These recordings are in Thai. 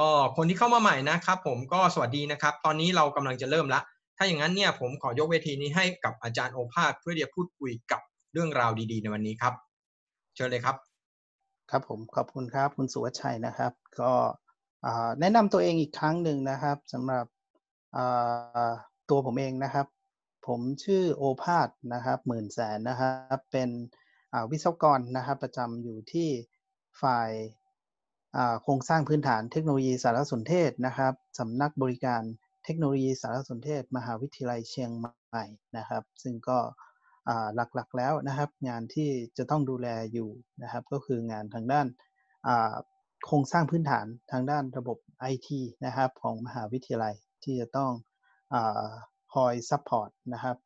ก็คนที่เข้ามาใหม่นะครับ ผมก็สวัสดีนะครับ ตอนนี้เรากำลังจะเริ่มละ ถ้าอย่างนั้นเนี่ยผมขอยกเวทีนี้ให้กับอาจารย์โอภาสเพื่อที่จะพูดคุยกับเรื่องราวดีๆ ในวันนี้ครับ เชิญเลยครับ ครับผมขอบคุณครับคุณสุวัชชัยนะครับ ก็แนะนำตัวเองอีกครั้งหนึ่งนะครับสำหรับตัวผมเองนะครับ ผมชื่อโอภาสนะครับ หมื่นแสนนะครับ เป็นวิศวกรนะครับ ประจำอยู่ที่ฝ่าย โครงสร้างพื้นฐานเทคโนโลยีสารสนเทศนะครับสำนักบริการเทคโนโลยีสารสนเทศ มหาวิทยาลัยเชียงใหม่นะครับ ซึ่งก็หลักๆแล้วนะครับ งานที่จะต้องดูแลอยู่นะครับ ก็คืองานทางด้านโครงสร้างพื้นฐานทางด้านระบบ IT นะครับของมหาวิทยาลัยที่จะต้องอคอย support นะครับ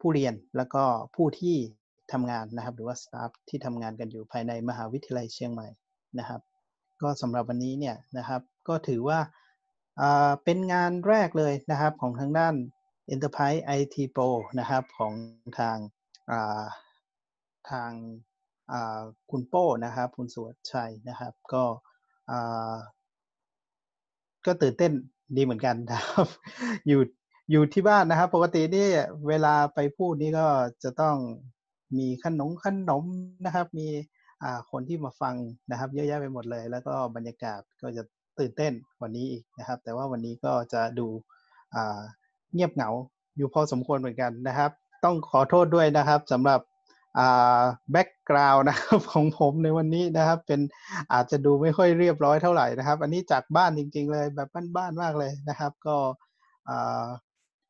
ผู้เรียนแล้วก็ผู้ที่ทำงานนะครับ หรือว่าสตาฟที่ทำงานกันอยู่ภายในมหาวิทยาลัยเชียงใหม่นะครับ ก็สำหรับวันนี้เนี่ยนะครับก็ถือว่าเป็นงานแรกเลยนะครับของทางด้าน Enterprise IT Pro นะครับของทางทางคุณโป้นะครับคุณสวัสชัยนะครับ ก็ก็ตื่นเต้นดีเหมือนกันนะครับ อยู่อยู่ที่บ้านนะครับ ปกตินี่เวลาไปพูดนี่ก็จะต้องมีขนมขนมนะครับ มี คนที่มาฟังนะครับ เยอะแยะไปหมดเลย แล้วก็บรรยากาศก็จะตื่นเต้นกว่านี้อีกนะครับ แต่ว่าวันนี้ก็จะดูเงียบเหงาอยู่พอสมควรเหมือนกันนะครับ ต้องขอโทษด้วยนะครับสำหรับแบ็กกราวน์นะครับของผมในวันนี้นะครับ เป็นอาจจะดูไม่ค่อยเรียบร้อยเท่าไหร่นะครับ อันนี้จากบ้านจริง ๆ เลยแบบบ้านๆมากเลยนะครับ ก็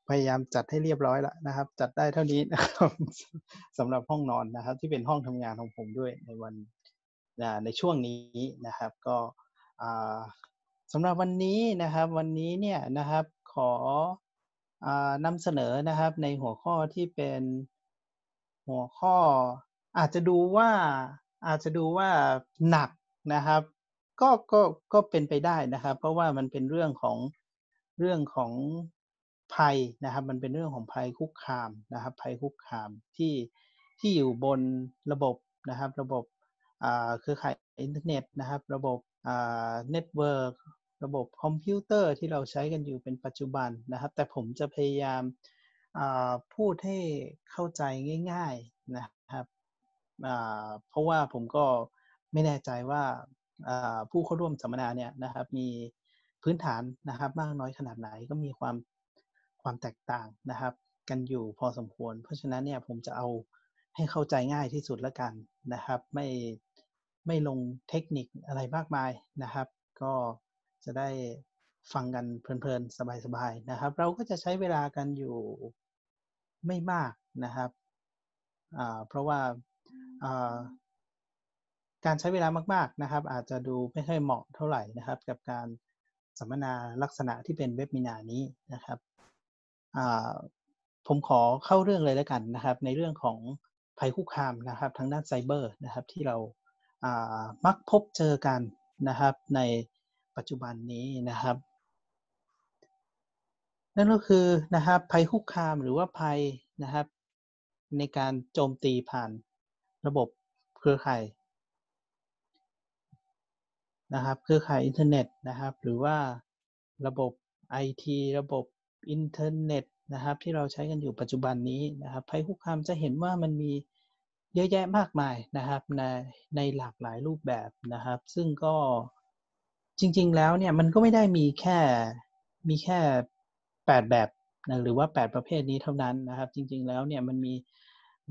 พยายามจัดให้เรียบร้อยแล้วนะครับ จัดได้เท่านี้นะครับสำหรับห้องนอนนะครับ ที่เป็นห้องทำงานของผมด้วยในวันในช่วงนี้นะครับ ก็สำหรับวันนี้นะครับ วันนี้เนี่ยนะครับขอนำเสนอนะครับ ในหัวข้อที่เป็นหัวข้อ อาจจะดูว่าอาจจะดูว่าหนักนะครับ ก็ก็ก็เป็นไปได้นะครับ เพราะว่ามันเป็นเรื่องของเรื่องของ ภัยนะครับ มันเป็นเรื่องของภัยคุกคามนะครับ ภัยคุกคามที่ที่อยู่บนระบบนะครับ ระบบเครือข่ายอินเทอร์เน็ตนะครับ ระบบ network ระบบคอมพิวเตอร์ที่เราใช้กันอยู่เป็นปัจจุบันนะครับ แต่ผมจะพยายามพูดให้เข้าใจง่าย ๆนะครับเพราะว่าผมก็ไม่แน่ใจว่าผู้เข้าร่วมสัมมนาเนี่ยนะครับ มีพื้นฐานนะครับมากน้อยขนาดไหนก็มีความ ความแตกต่างนะครับ กันอยู่พอสมควร เพราะฉะนั้นเนี่ยผมจะเอาให้เข้าใจง่ายที่สุดล้วกันนะครับ ไม่ไม่ลงเทคนิคอะไรมากมายนะครับ ก็จะได้ฟังกันเพลินๆ สบายๆนะครับ เราก็จะใช้เวลากันอยู่ไม่มากนะครับเพราะว่าการใช้เวลามาก ๆนะครับ อาจจะดูไม่ค่อยเหมาะเท่าไหร่นะครับ กับการสัมมนาลักษณะที่เป็นเว็บมินานี้นะครับ ผมขอเข้าเรื่องเลยแล้วกันนะครับ ในเรื่องของภัยคุกคามนะครับ ทางด้านไซเบอร์นะครับ ที่เรามักพบเจอกันนะครับ ในปัจจุบันนี้นะครับ นั่นก็คือนะครับภัยคุกคามหรือว่าภัยนะครับ ในการโจมตีผ่านระบบเครือข่ายนะครับ เครือข่ายอินเทอร์เน็ตนะครับ หรือว่าระบบไอทีระบบ อินเทอร์เน็ตนะครับที่เราใช้กันอยู่ปัจจุบันนี้นะครับภัยคุกคามจะเห็นว่ามันมีเยอะแยะมากมายนะครับในในหลากหลายรูปแบบนะครับ ซึ่งก็จริง ๆ แล้วเนี่ยมันก็ไม่ได้มีแค่มีแค่แปดแบบนะหรือว่าแปดประเภทนี้เท่านั้นนะครับ จริง ๆ แล้วเนี่ยมันมี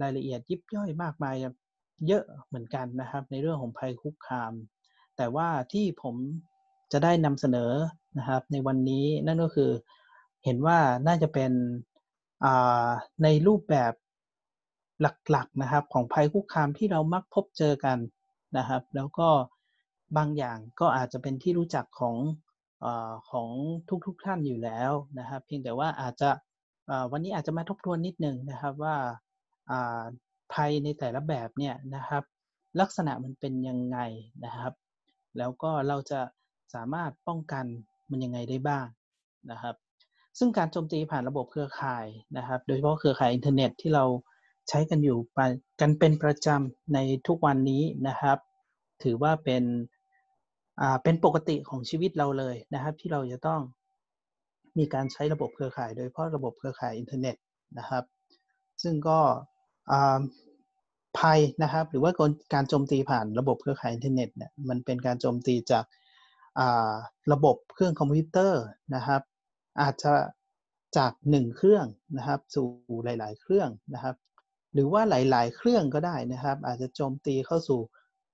รายละเอียดยิบย่อยมากมายเยอะเหมือนกันนะครับ ในเรื่องของภัยคุกคาม แต่ว่าที่ผมจะได้นำเสนอนะครับในวันนี้นั่นก็คือ เห็นว่าน่าจะเป็นในรูปแบบหลักๆนะครับ ของภัยคุกคามที่เรามักพบเจอกันนะครับ แล้วก็บางอย่างก็อาจจะเป็นที่รู้จักของอของทุกๆทท่านอยู่แล้วนะครับ เพียงแต่ว่าอาจจะวันนี้อาจจะมาทบทวนนิดนึงนะครับว่าภัยในแต่ละแบบเนี่ยนะครับ ลักษณะมันเป็นยังไงนะครับ แล้วก็เราจะสามารถป้องกันมันยังไงได้บ้างนะครับ ซึ่งการโจมตีผ่านระบบเครือข่ายนะครับ โดยเฉพาะเครือข่ายอินเทอร์เน็ตที่เราใช้กันอยู่กันเป็นประจำในทุกวันนี้นะครับ ถือว่าเป็นอ่าเป็นปกติของชีวิตเราเลยนะครับ ที่เราจะต้องมีการใช้ระบบเครือข่าย โดยเฉพาะระบบเครือข่ายอินเทอร์เน็ตนะครับ ซึ่งก็อ่าภัยนะครับ หรือว่าการโจมตีผ่านระบบเครือข่ายอินเทอร์เน็ตเนี่ยมันเป็นการโจมตีจากอ่าระบบเครื่องคอมพิวเตอร์นะครับ อาจจะจากหนึ่งเครื่องนะครับ สู่หลาย ๆ เครื่องนะครับ หรือว่าหลาย ๆ เครื่องก็ได้นะครับ อาจจะโจมตีเข้าสู่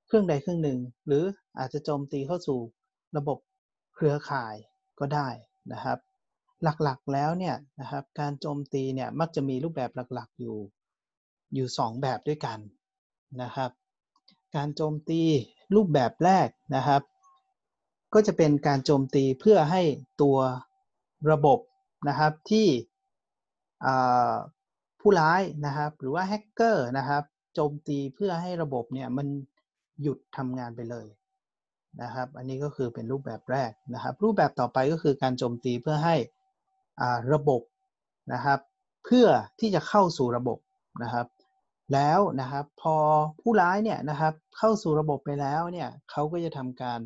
เครื่องใดเครื่องหนึ่ง หรืออาจจะโจมตีเข้าสู่ระบบเครือข่ายก็ได้นะครับ หลักๆแล้วเนี่ยนะครับการโจมตีเนี่ยมักจะมีรูปแบบหลักๆอยู่อยู่ 2 แบบด้วยกันนะครับ การโจมตีรูปแบบแรกนะครับ ก็จะเป็นการโจมตีเพื่อให้ตัว ระบบนะครับที่ผู้ร้ายนะครับหรือว่าแฮกเกอร์นะครับโจมตีเพื่อให้ระบบเนี่ยมันหยุดทำงานไปเลยนะครับ อันนี้ก็คือเป็นรูปแบบแรกนะครับ รูปแบบต่อไปก็คือการโจมตีเพื่อให้ระบบนะครับ เพื่อที่จะเข้าสู่ระบบนะครับ แล้วนะครับพอผู้ร้ายเนี่ยนะครับเข้าสู่ระบบไปแล้วเนี่ยเขาก็จะทำการ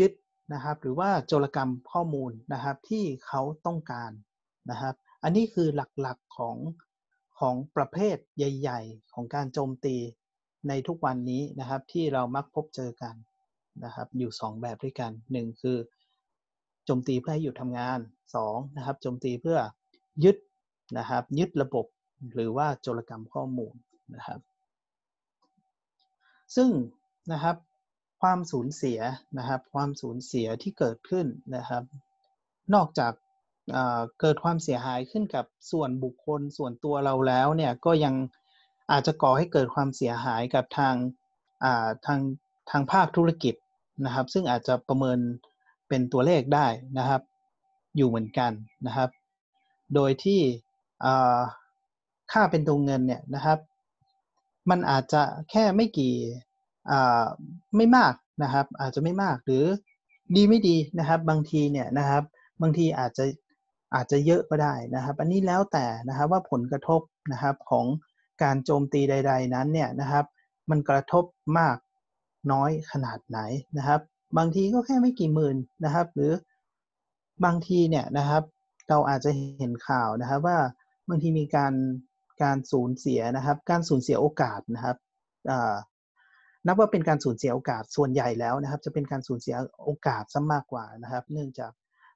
ยึด นะครับ หรือว่าโจรกรรมข้อมูลนะครับที่เขาต้องการนะครับ อันนี้คือหลักๆของของประเภทใหญ่ ๆ ของการโจมตีในทุกวันนี้นะครับ ที่เรามักพบเจอกันนะครับ อยู่ 2 แบบด้วยกัน 1 คือโจมตีเพื่อให้หยุดทำงาน2นะครับโจมตีเพื่อยึดนะครับยึดระบบหรือว่าโจรกรรมข้อมูลนะครับ ซึ่งนะครับ ความสูญเสียนะครับ ความสูญเสียที่เกิดขึ้นนะครับ นอกจากเกิดความเสียหายขึ้นกับส่วนบุคคลส่วนตัวเราแล้วเนี่ยก็ยังอาจจะก่อให้เกิดความเสียหายกับทางทางทางภาคธุรกิจนะครับ ซึ่งอาจจะประเมินเป็นตัวเลขได้นะครับ อยู่เหมือนกันนะครับ โดยที่ค่าเป็นตัวเงินเนี่ยนะครับ มันอาจจะแค่ไม่กี่ ไม่มากนะครับ อาจจะไม่มากหรือดีไม่ดีนะครับ บางทีเนี่ยนะครับ บางทีอาจจะอาจจะเยอะก็ได้นะครับ อันนี้แล้วแต่นะครับว่าผลกระทบนะครับของการโจมตีใด ๆ นั้นเนี่ยนะครับ มันกระทบมากน้อยขนาดไหนนะครับ บางทีก็แค่ไม่กี่หมื่นนะครับ หรือบางทีเนี่ยนะครับ เราอาจจะเห็นข่าวนะครับว่าบางทีมีการการสูญเสียนะครับ การสูญเสียโอกาสนะครับ นับว่าเป็นการสูญเสียโอกาสส่วนใหญ่แล้วนะครับ จะเป็นการสูญเสียโอกาสซะมากกว่านะครับ เนื่องจาก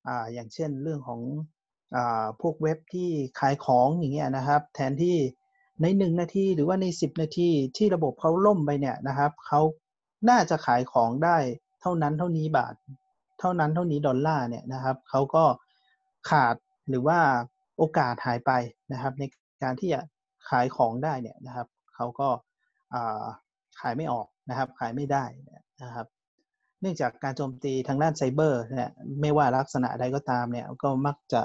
ออย่างเช่นเรื่องของอพวกเว็บที่ขายของอย่างเงี้ยนะครับ แทนที่ในหนึ่งนาทีหรือว่าในสิบนาทีที่ระบบเขาล่มไปเนี่ยนะครับเขาน่าจะขายของได้เท่านั้นเท่านี้บาท เท่านั้นเท่านี้ดอลลาร์เนี่ยนะครับเขาก็ขาดหรือว่าโอกาสหายไปนะครับ ในการที่จะขายของได้เนี่ยนะครับเขาก็ขายไม่ออก นะครับขายไม่ได้นะครับเนื่องจากการโจมตีทางด้านไซเบอร์เนี่ยไม่ว่าลักษณะใดก็ตามเนี่ยก็มักจะ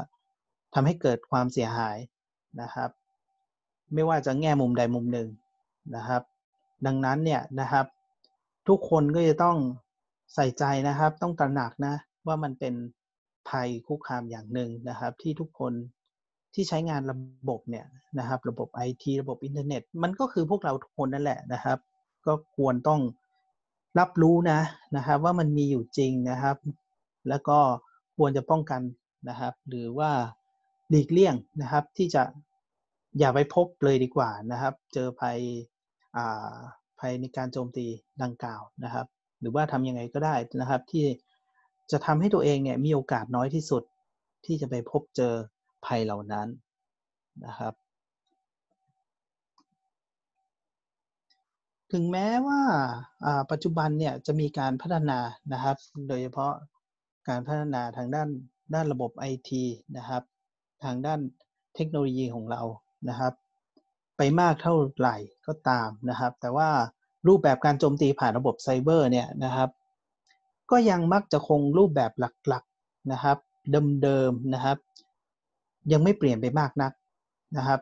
ทำให้เกิดความเสียหายนะครับ ไม่ว่าจะแง่มุมใดมุมหนึ่งนะครับ ดังนั้นเนี่ยนะครับ ทุกคนก็จะต้องใส่ใจนะครับ ต้องตระหนักนะว่ามันเป็นภัยคุกคามอย่างหนึ่งนะครับ ที่ทุกคนที่ใช้งานระบบเนี่ยนะครับ ระบบไอทีระบบอินเทอร์เน็ต มันก็คือพวกเราทุกคนนั่นแหละนะครับ ก็ควรต้องรับรู้นะนะครับว่ามันมีอยู่จริงนะครับ แล้วก็ควรจะป้องกันนะครับ หรือว่าหลีกเลี่ยงนะครับ ที่จะอย่าไปพบเลยดีกว่านะครับ เจอภัยภัยในการโจมตีดังกล่าวนะครับ หรือว่าทำยังไงก็ได้นะครับ ที่จะทำให้ตัวเองเนี่ยมีโอกาสน้อยที่สุดที่จะไปพบเจอภัยเหล่านั้นนะครับ ถึงแม้ว่าปัจจุบันเนี่ยจะมีการพัฒนานะครับ โดยเฉพาะการพัฒนาทางด้านด้านระบบไอทีนะครับ ทางด้านเทคโนโลยีของเรานะครับ ไปมากเท่าไหร่ก็ตามนะครับ แต่ว่ารูปแบบการโจมตีผ่านระบบไซเบอร์เนี่ยนะครับ ก็ยังมักจะคงรูปแบบหลักๆนะครับ เดิมๆนะครับ ยังไม่เปลี่ยนไปมากนักนะครับ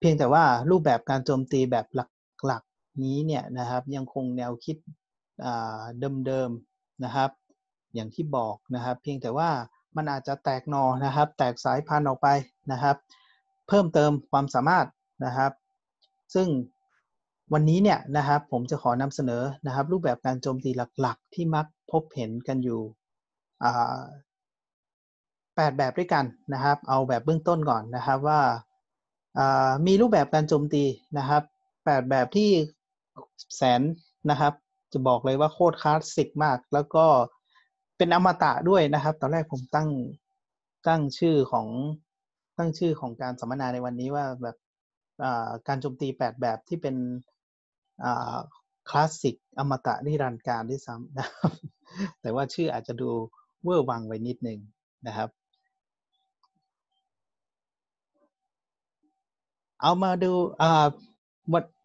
เพียงแต่ว่ารูปแบบการโจมตีแบบหลักๆ นี้เนี่ยนะครับยังคงแนวคิดเดิมๆนะครับ อย่างที่บอกนะครับ เพียงแต่ว่ามันอาจจะแตกนอนะครับ แตกสายพันธุ์ออกไปนะครับ เพิ่มเติมความสามารถนะครับ ซึ่งวันนี้เนี่ยนะครับผมจะขอนำเสนอนะครับ รูปแบบการโจมตีหลักๆ ที่มักพบเห็นกันอยู่แปดแบบด้วยกันนะครับ เอาแบบเบื้องต้นก่อนนะครับว่ามีรูปแบบการโจมตีนะครับแปดแบบที่ แสนนะครับ จะบอกเลยว่าโคตรคลาสสิกมาก แล้วก็เป็นอมตะด้วยนะครับ ตอนแรกผมตั้งตั้งชื่อของตั้งชื่อของการสัมมนาในวันนี้ว่าแบบการโจมตีแปดแบบที่เป็นคลาสสิกอมตะนิรันดร์การด้วยซ้ำนะครับ แต่ว่าชื่ออาจจะดูเวอร์วังไว้นิดหนึ่งนะครับ เอามาดู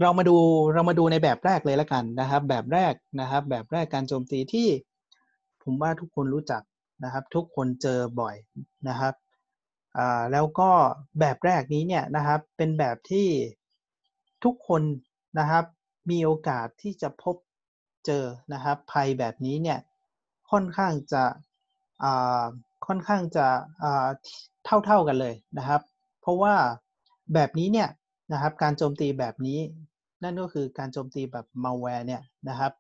เรามาดูเรามาดูในแบบแรกเลยแล้วกันนะครับ แบบแรกนะครับ แบบแรกการโจมตีที่ผมว่าทุกคนรู้จักนะครับ ทุกคนเจอบ่อยนะครับแล้วก็แบบแรกนี้เนี่ยนะครับเป็นแบบที่ทุกคนนะครับ มีโอกาสที่จะพบเจอนะครับ ภัยแบบนี้เนี่ยค่อนข้างจะค่อนข้างจะเท่าเท่ากันเลยนะครับ เพราะว่าแบบนี้เนี่ย นะครับ การโจมตีแบบนี้นั่นก็คือการโจมตีแบบ malware เนี่ยนะครับ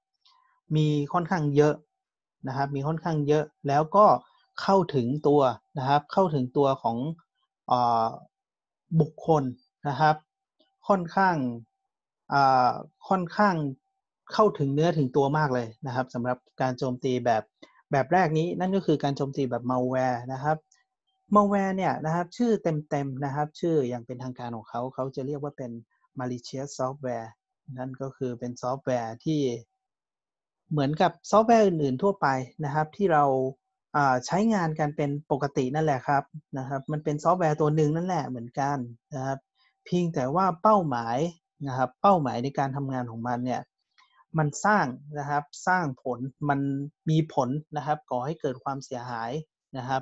มีค่อนข้างเยอะนะครับ มีค่อนข้างเยอะแล้วก็เข้าถึงตัวนะครับ เข้าถึงตัวของอบุคคลนะครับ ค่อนข้างค่อนข้างเข้าถึงเนื้อถึงตัวมากเลยนะครับสำหรับการโจมตีแบบแบบแรกนี้นั่นก็คือการโจมตีแบบ malware นะครับ malware เนี่ยนะครับชื่อเต็มๆนะครับ ชื่ออย่างเป็นทางการของเขาเขาจะเรียกว่าเป็น malicious software นั่นก็คือเป็นซอฟต์แวร์ที่เหมือนกับซอฟต์แวร์อื่นๆทั่วไปนะครับ ที่เราใช้งานกันเป็นปกตินั่นแหละครับนะครับ มันเป็นซอฟต์แวร์ตัวหนึ่งนั่นแหละเหมือนกันนะครับเพียงแต่ว่าเป้าหมายนะครับ เป้าหมายในการทำงานของมันเนี่ยมันสร้างนะครับสร้างผลมันมีผลนะครับก่อให้เกิดความเสียหายนะครับ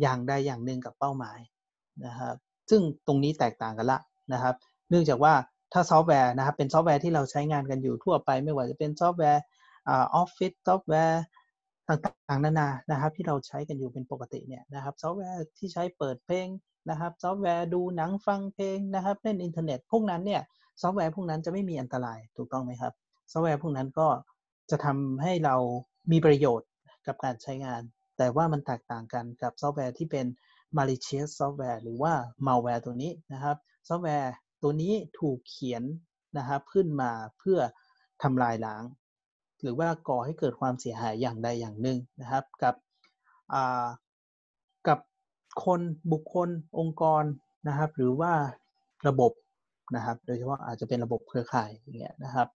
อย่างใดอย่างหนึ่งกับเป้าหมายนะครับซึ่งตรงนี้แตกต่างกันละนะครับ เนื่องจากว่าถ้าซอฟต์แวร์นะครับเป็นซอฟต์แวร์ที่เราใช้งานกันอยู่ทั่วไป ไม่ว่าจะเป็นซอฟต์แวร์ออฟฟิศซอฟต์แวร์ต่างๆนานานะครับ ที่เราใช้กันอยู่เป็นปกติเนี่ยนะครับซอฟต์แวร์ที่ใช้เปิดเพลงนะครับ ซอฟต์แวร์ดูหนังฟังเพลงนะครับเล่นอินเทอร์เน็ตพวกนั้นเนี่ยซอฟต์แวร์พวกนั้นจะไม่มีอันตรายถูกต้องไหมครับ ซอฟต์แวร์พวกนั้นก็จะทำให้เรามีประโยชน์กับการใช้งาน แต่ว่ามันแตกต่างกันกับซอฟต์แวร์ที่เป็น malicious software หรือว่า malware ตัวนี้นะครับ ซอฟต์แวร์ตัวนี้ถูกเขียนนะครับขึ้นมาเพื่อทำลายล้าง หรือว่าก่อให้เกิดความเสียหายอย่างใดอย่างหนึ่งนะครับ กับกับคนบุคคลองค์กรนะครับ หรือว่าระบบนะครับ โดยเฉพาะอาจจะเป็นระบบเครือข่ายอย่างเงี้ยนะครับ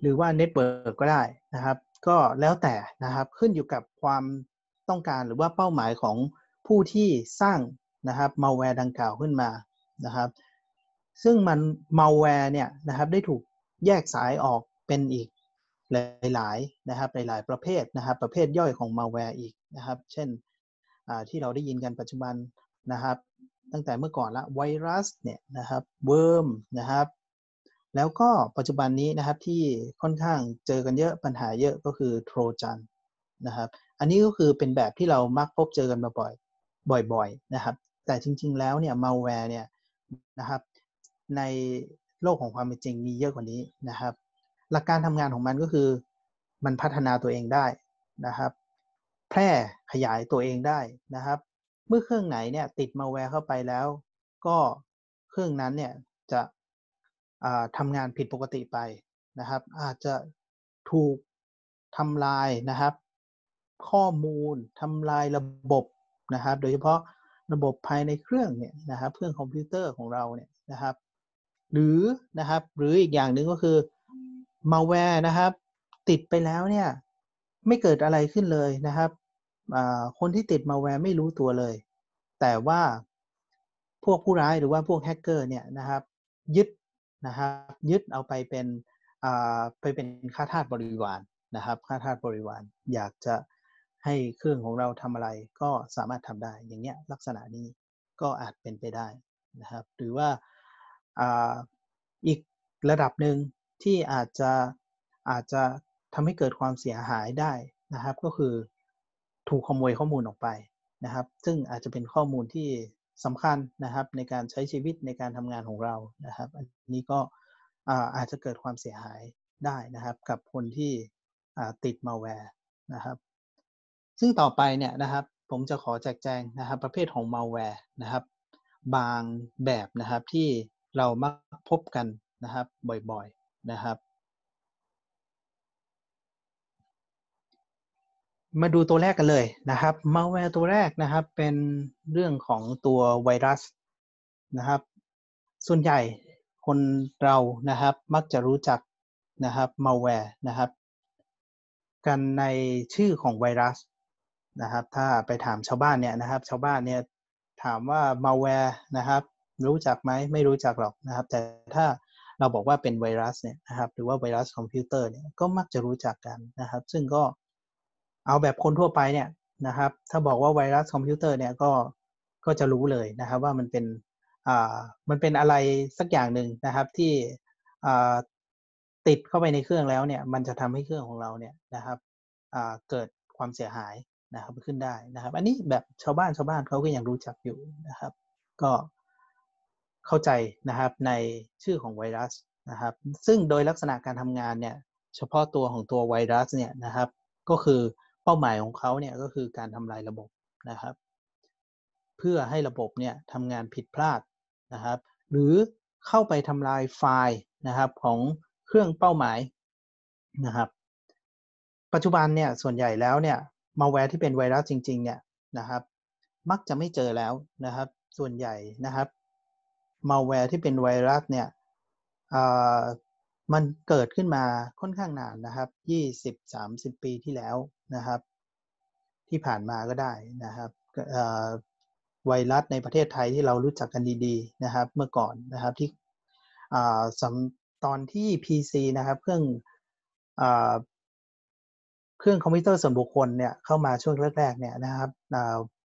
หรือว่า network ก็ได้นะครับ ก็แล้วแต่นะครับขึ้นอยู่กับความต้องการหรือว่าเป้าหมายของผู้ที่สร้างนะครับมาแวร์ดังกล่าวขึ้นมานะครับ ซึ่งมันมาแวร์เนี่ยนะครับได้ถูกแยกสายออกเป็นอีกหลายๆนะครับหลายๆประเภทนะครับ ประเภทย่อยของมาแวร์อีกนะครับ เช่นที่เราได้ยินกันปัจจุบันนะครับ ตั้งแต่เมื่อก่อนละไวรัสเนี่ยนะครับ worm นะครับ แล้วก็ปัจจุบันนี้นะครับที่ค่อนข้างเจอกันเยอะปัญหาเยอะก็คือโทรจันนะครับ อันนี้ก็คือเป็นแบบที่เรามักพบเจอกันมาบ่อยบ่อยๆนะครับ แต่จริง ๆ แล้วเนี่ยมาแวร์เนี่ยนะครับในโลกของความเป็นจริงมีเยอะกว่านี้นะครับ หลักการทำงานของมันก็คือมันพัฒนาตัวเองได้นะครับ แพร่ขยายตัวเองได้นะครับ เมื่อเครื่องไหนเนี่ยติดมาแวร์เข้าไปแล้ว ก็เครื่องนั้นเนี่ยจะ ทำงานผิดปกติไปนะครับ อาจจะถูกทำลายนะครับ ข้อมูลทำลายระบบนะครับ โดยเฉพาะระบบภายในเครื่องเนี่ยนะครับเครื่องคอมพิวเตอร์ของเราเนี่ยนะครับ หรือนะครับหรืออีกอย่างหนึ่งก็คือมาแวร์นะครับ ติดไปแล้วเนี่ยไม่เกิดอะไรขึ้นเลยนะครับคนที่ติดมาแวร์ไม่รู้ตัวเลย แต่ว่าพวกผู้ร้ายหรือว่าพวกแฮกเกอร์เนี่ยนะครับ ยึด นะครับยึดเอาไปเป็นไปเป็นค่าทาสบริวารนะครับ ค่าทาสบริวาร อยากจะให้เครื่องของเราทำอะไรก็สามารถทำได้ อย่างเงี้ยลักษณะนี้ก็อาจเป็นไปได้นะครับ หรือว่าอีกระดับหนึ่งที่อาจจะอาจจะทำให้เกิดความเสียหายได้นะครับ ก็คือถูกขโมยข้อมูลออกไปนะครับ ซึ่งอาจจะเป็นข้อมูลที่ สำคัญนะครับในการใช้ชีวิตในการทำงานของเรานะครับ อันนี้ก็อาจจะเกิดความเสียหายได้นะครับ กับคนที่ติดมาแวร์นะครับ ซึ่งต่อไปเนี่ยนะครับ ผมจะขอแจกแจงนะครับ ประเภทของมาแวร์นะครับ บางแบบนะครับที่เรามักพบกันนะครับบ่อยๆนะครับ มาดูตัวแรกกันเลยนะครับมาแวร์ตัวแรกนะครับ เป็นเรื่องของตัวไวรัสนะครับ ส่วนใหญ่คนเรานะครับมักจะรู้จักนะครับมาแวร์นะครับ กันในชื่อของไวรัสนะครับ ถ้าไปถามชาวบ้านเนี่ยนะครับ ชาวบ้านเนี่ยถามว่ามาแวร์นะครับ รู้จักไหมไม่รู้จักหรอกนะครับ แต่ถ้าเราบอกว่าเป็นไวรัสเนี่ยนะครับ หรือว่าไวรัสคอมพิวเตอร์เนี่ยก็มักจะรู้จักกันนะครับ ซึ่งก็ เอาแบบคนทั่วไปเนี่ยนะครับ ถ้าบอกว่าไวรัสคอมพิวเตอร์เนี่ยก็ก็จะรู้เลยนะครับว่ามันเป็นอ่ามันเป็นอะไรสักอย่างหนึ่งนะครับที่อ่าติดเข้าไปในเครื่องแล้วเนี่ยมันจะทำให้เครื่องของเราเนี่ยนะครับอ่าเกิดความเสียหายนะครับขึ้นได้นะครับ อันนี้แบบชาวบ้านชาวบ้านเขาก็ยังรู้จักอยู่นะครับ ก็เข้าใจนะครับในชื่อของไวรัสนะครับ ซึ่งโดยลักษณะการทำงานเนี่ยเฉพาะตัวของตัวไวรัสเนี่ยนะครับ ก็คือ ป้าหมายของเขาเนี่ยก็คือการทำลายระบบนะครับ เพื่อให้ระบบเนี่ยทำงานผิดพลาดนะครับ หรือเข้าไปทำลายไฟล์นะครับของเครื่องเป้าหมายนะครับ ปัจจุบันเนี่ยส่วนใหญ่แล้วเนี่ยมาแวร์ที่เป็นไวรัสจริง ๆ เนี่ยนะครับ มักจะไม่เจอแล้วนะครับ ส่วนใหญ่นะครับมาแวร์ที่เป็นไวรัสเนี่ยมันเกิดขึ้นมาค่อนข้างนานนะครับยี่สิบสามสิบปีที่แล้ว นะครับ ที่ผ่านมาก็ได้นะครับไวรัสในประเทศไทยที่เรารู้จักกันดีๆนะครับ เมื่อก่อนนะครับที่ตอนที่ PC นะครับ เครื่องเครื่องคอมพิวเตอร์ส่วนบุคคลเนี่ยเข้ามาช่วงแรกๆเนี่ยนะครับ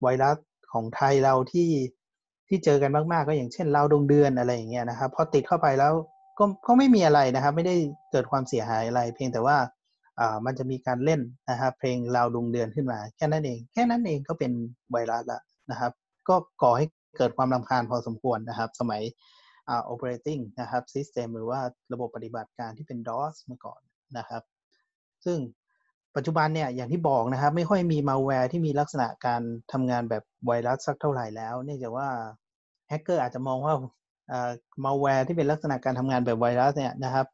ไวรัสของไทยเราที่ที่เจอกันมาก ๆ ก็อย่างเช่นเราดวงเดือนอะไรอย่างเงี้ยนะครับพอติดเข้าไปแล้วก็ก็ไม่มีอะไรนะครับ ไม่ได้เกิดความเสียหายอะไร เพียงแต่ว่า มันจะมีการเล่นนะครับเพลงราวดวงเดือนขึ้นมา แค่นั้นเอง แค่นั้นเองก็เป็นไวรัสละนะครับ ก็ก่อให้เกิดความรำคาญพอสมควรนะครับ สมัยอ่า operating นะครับ system หรือว่าระบบปฏิบัติการที่เป็น DOS เมื่อก่อนนะครับ ซึ่งปัจจุบันเนี่ยอย่างที่บอกนะครับ ไม่ค่อยมีมาแวร์ที่มีลักษณะการทำงานแบบไวรัสสักเท่าไหร่แล้ว เนื่องจากว่าแฮกเกอร์อาจจะมองว่ามาแวร์ที่เป็นลักษณะการทำงานแบบไวรัสเนี่ยนะครับ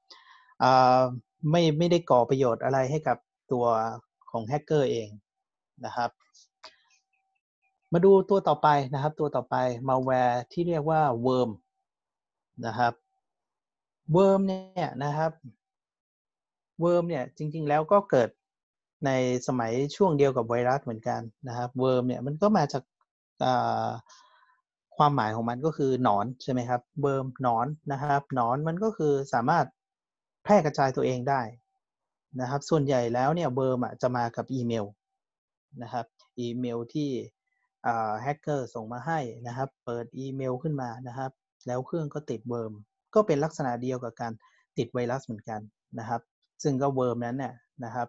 ไม่ไม่ได้ก่อประโยชน์อะไรให้กับตัวของแฮกเกอร์เองนะครับ มาดูตัวต่อไปนะครับ ตัวต่อไปมาแวร์ที่เรียกว่า worm นะครับ worm เนี่ยนะครับ worm เนี่ยจริงๆแล้วก็เกิดในสมัยช่วงเดียวกับไวรัสเหมือนกันนะครับ worm เนี่ยมันก็มาจากความหมายของมันก็คือหนอนใช่ไหมครับ worm หนอนนะครับหนอนมันก็คือสามารถ แพร่กระจายตัวเองได้นะครับ ส่วนใหญ่แล้วเนี่ยเบิร์จะมากับอีเมลนะครับ อีเมลที่แฮกเกอร์ส่งมาให้นะครับ เปิดอีเมลขึ้นมานะครับ แล้วเครื่องก็ติด worm ก็เป็นลักษณะเดียวกับการติดไวรัสเหมือนกันนะครับ ซึ่งก็ worm นั้นเนี่ยนะครับ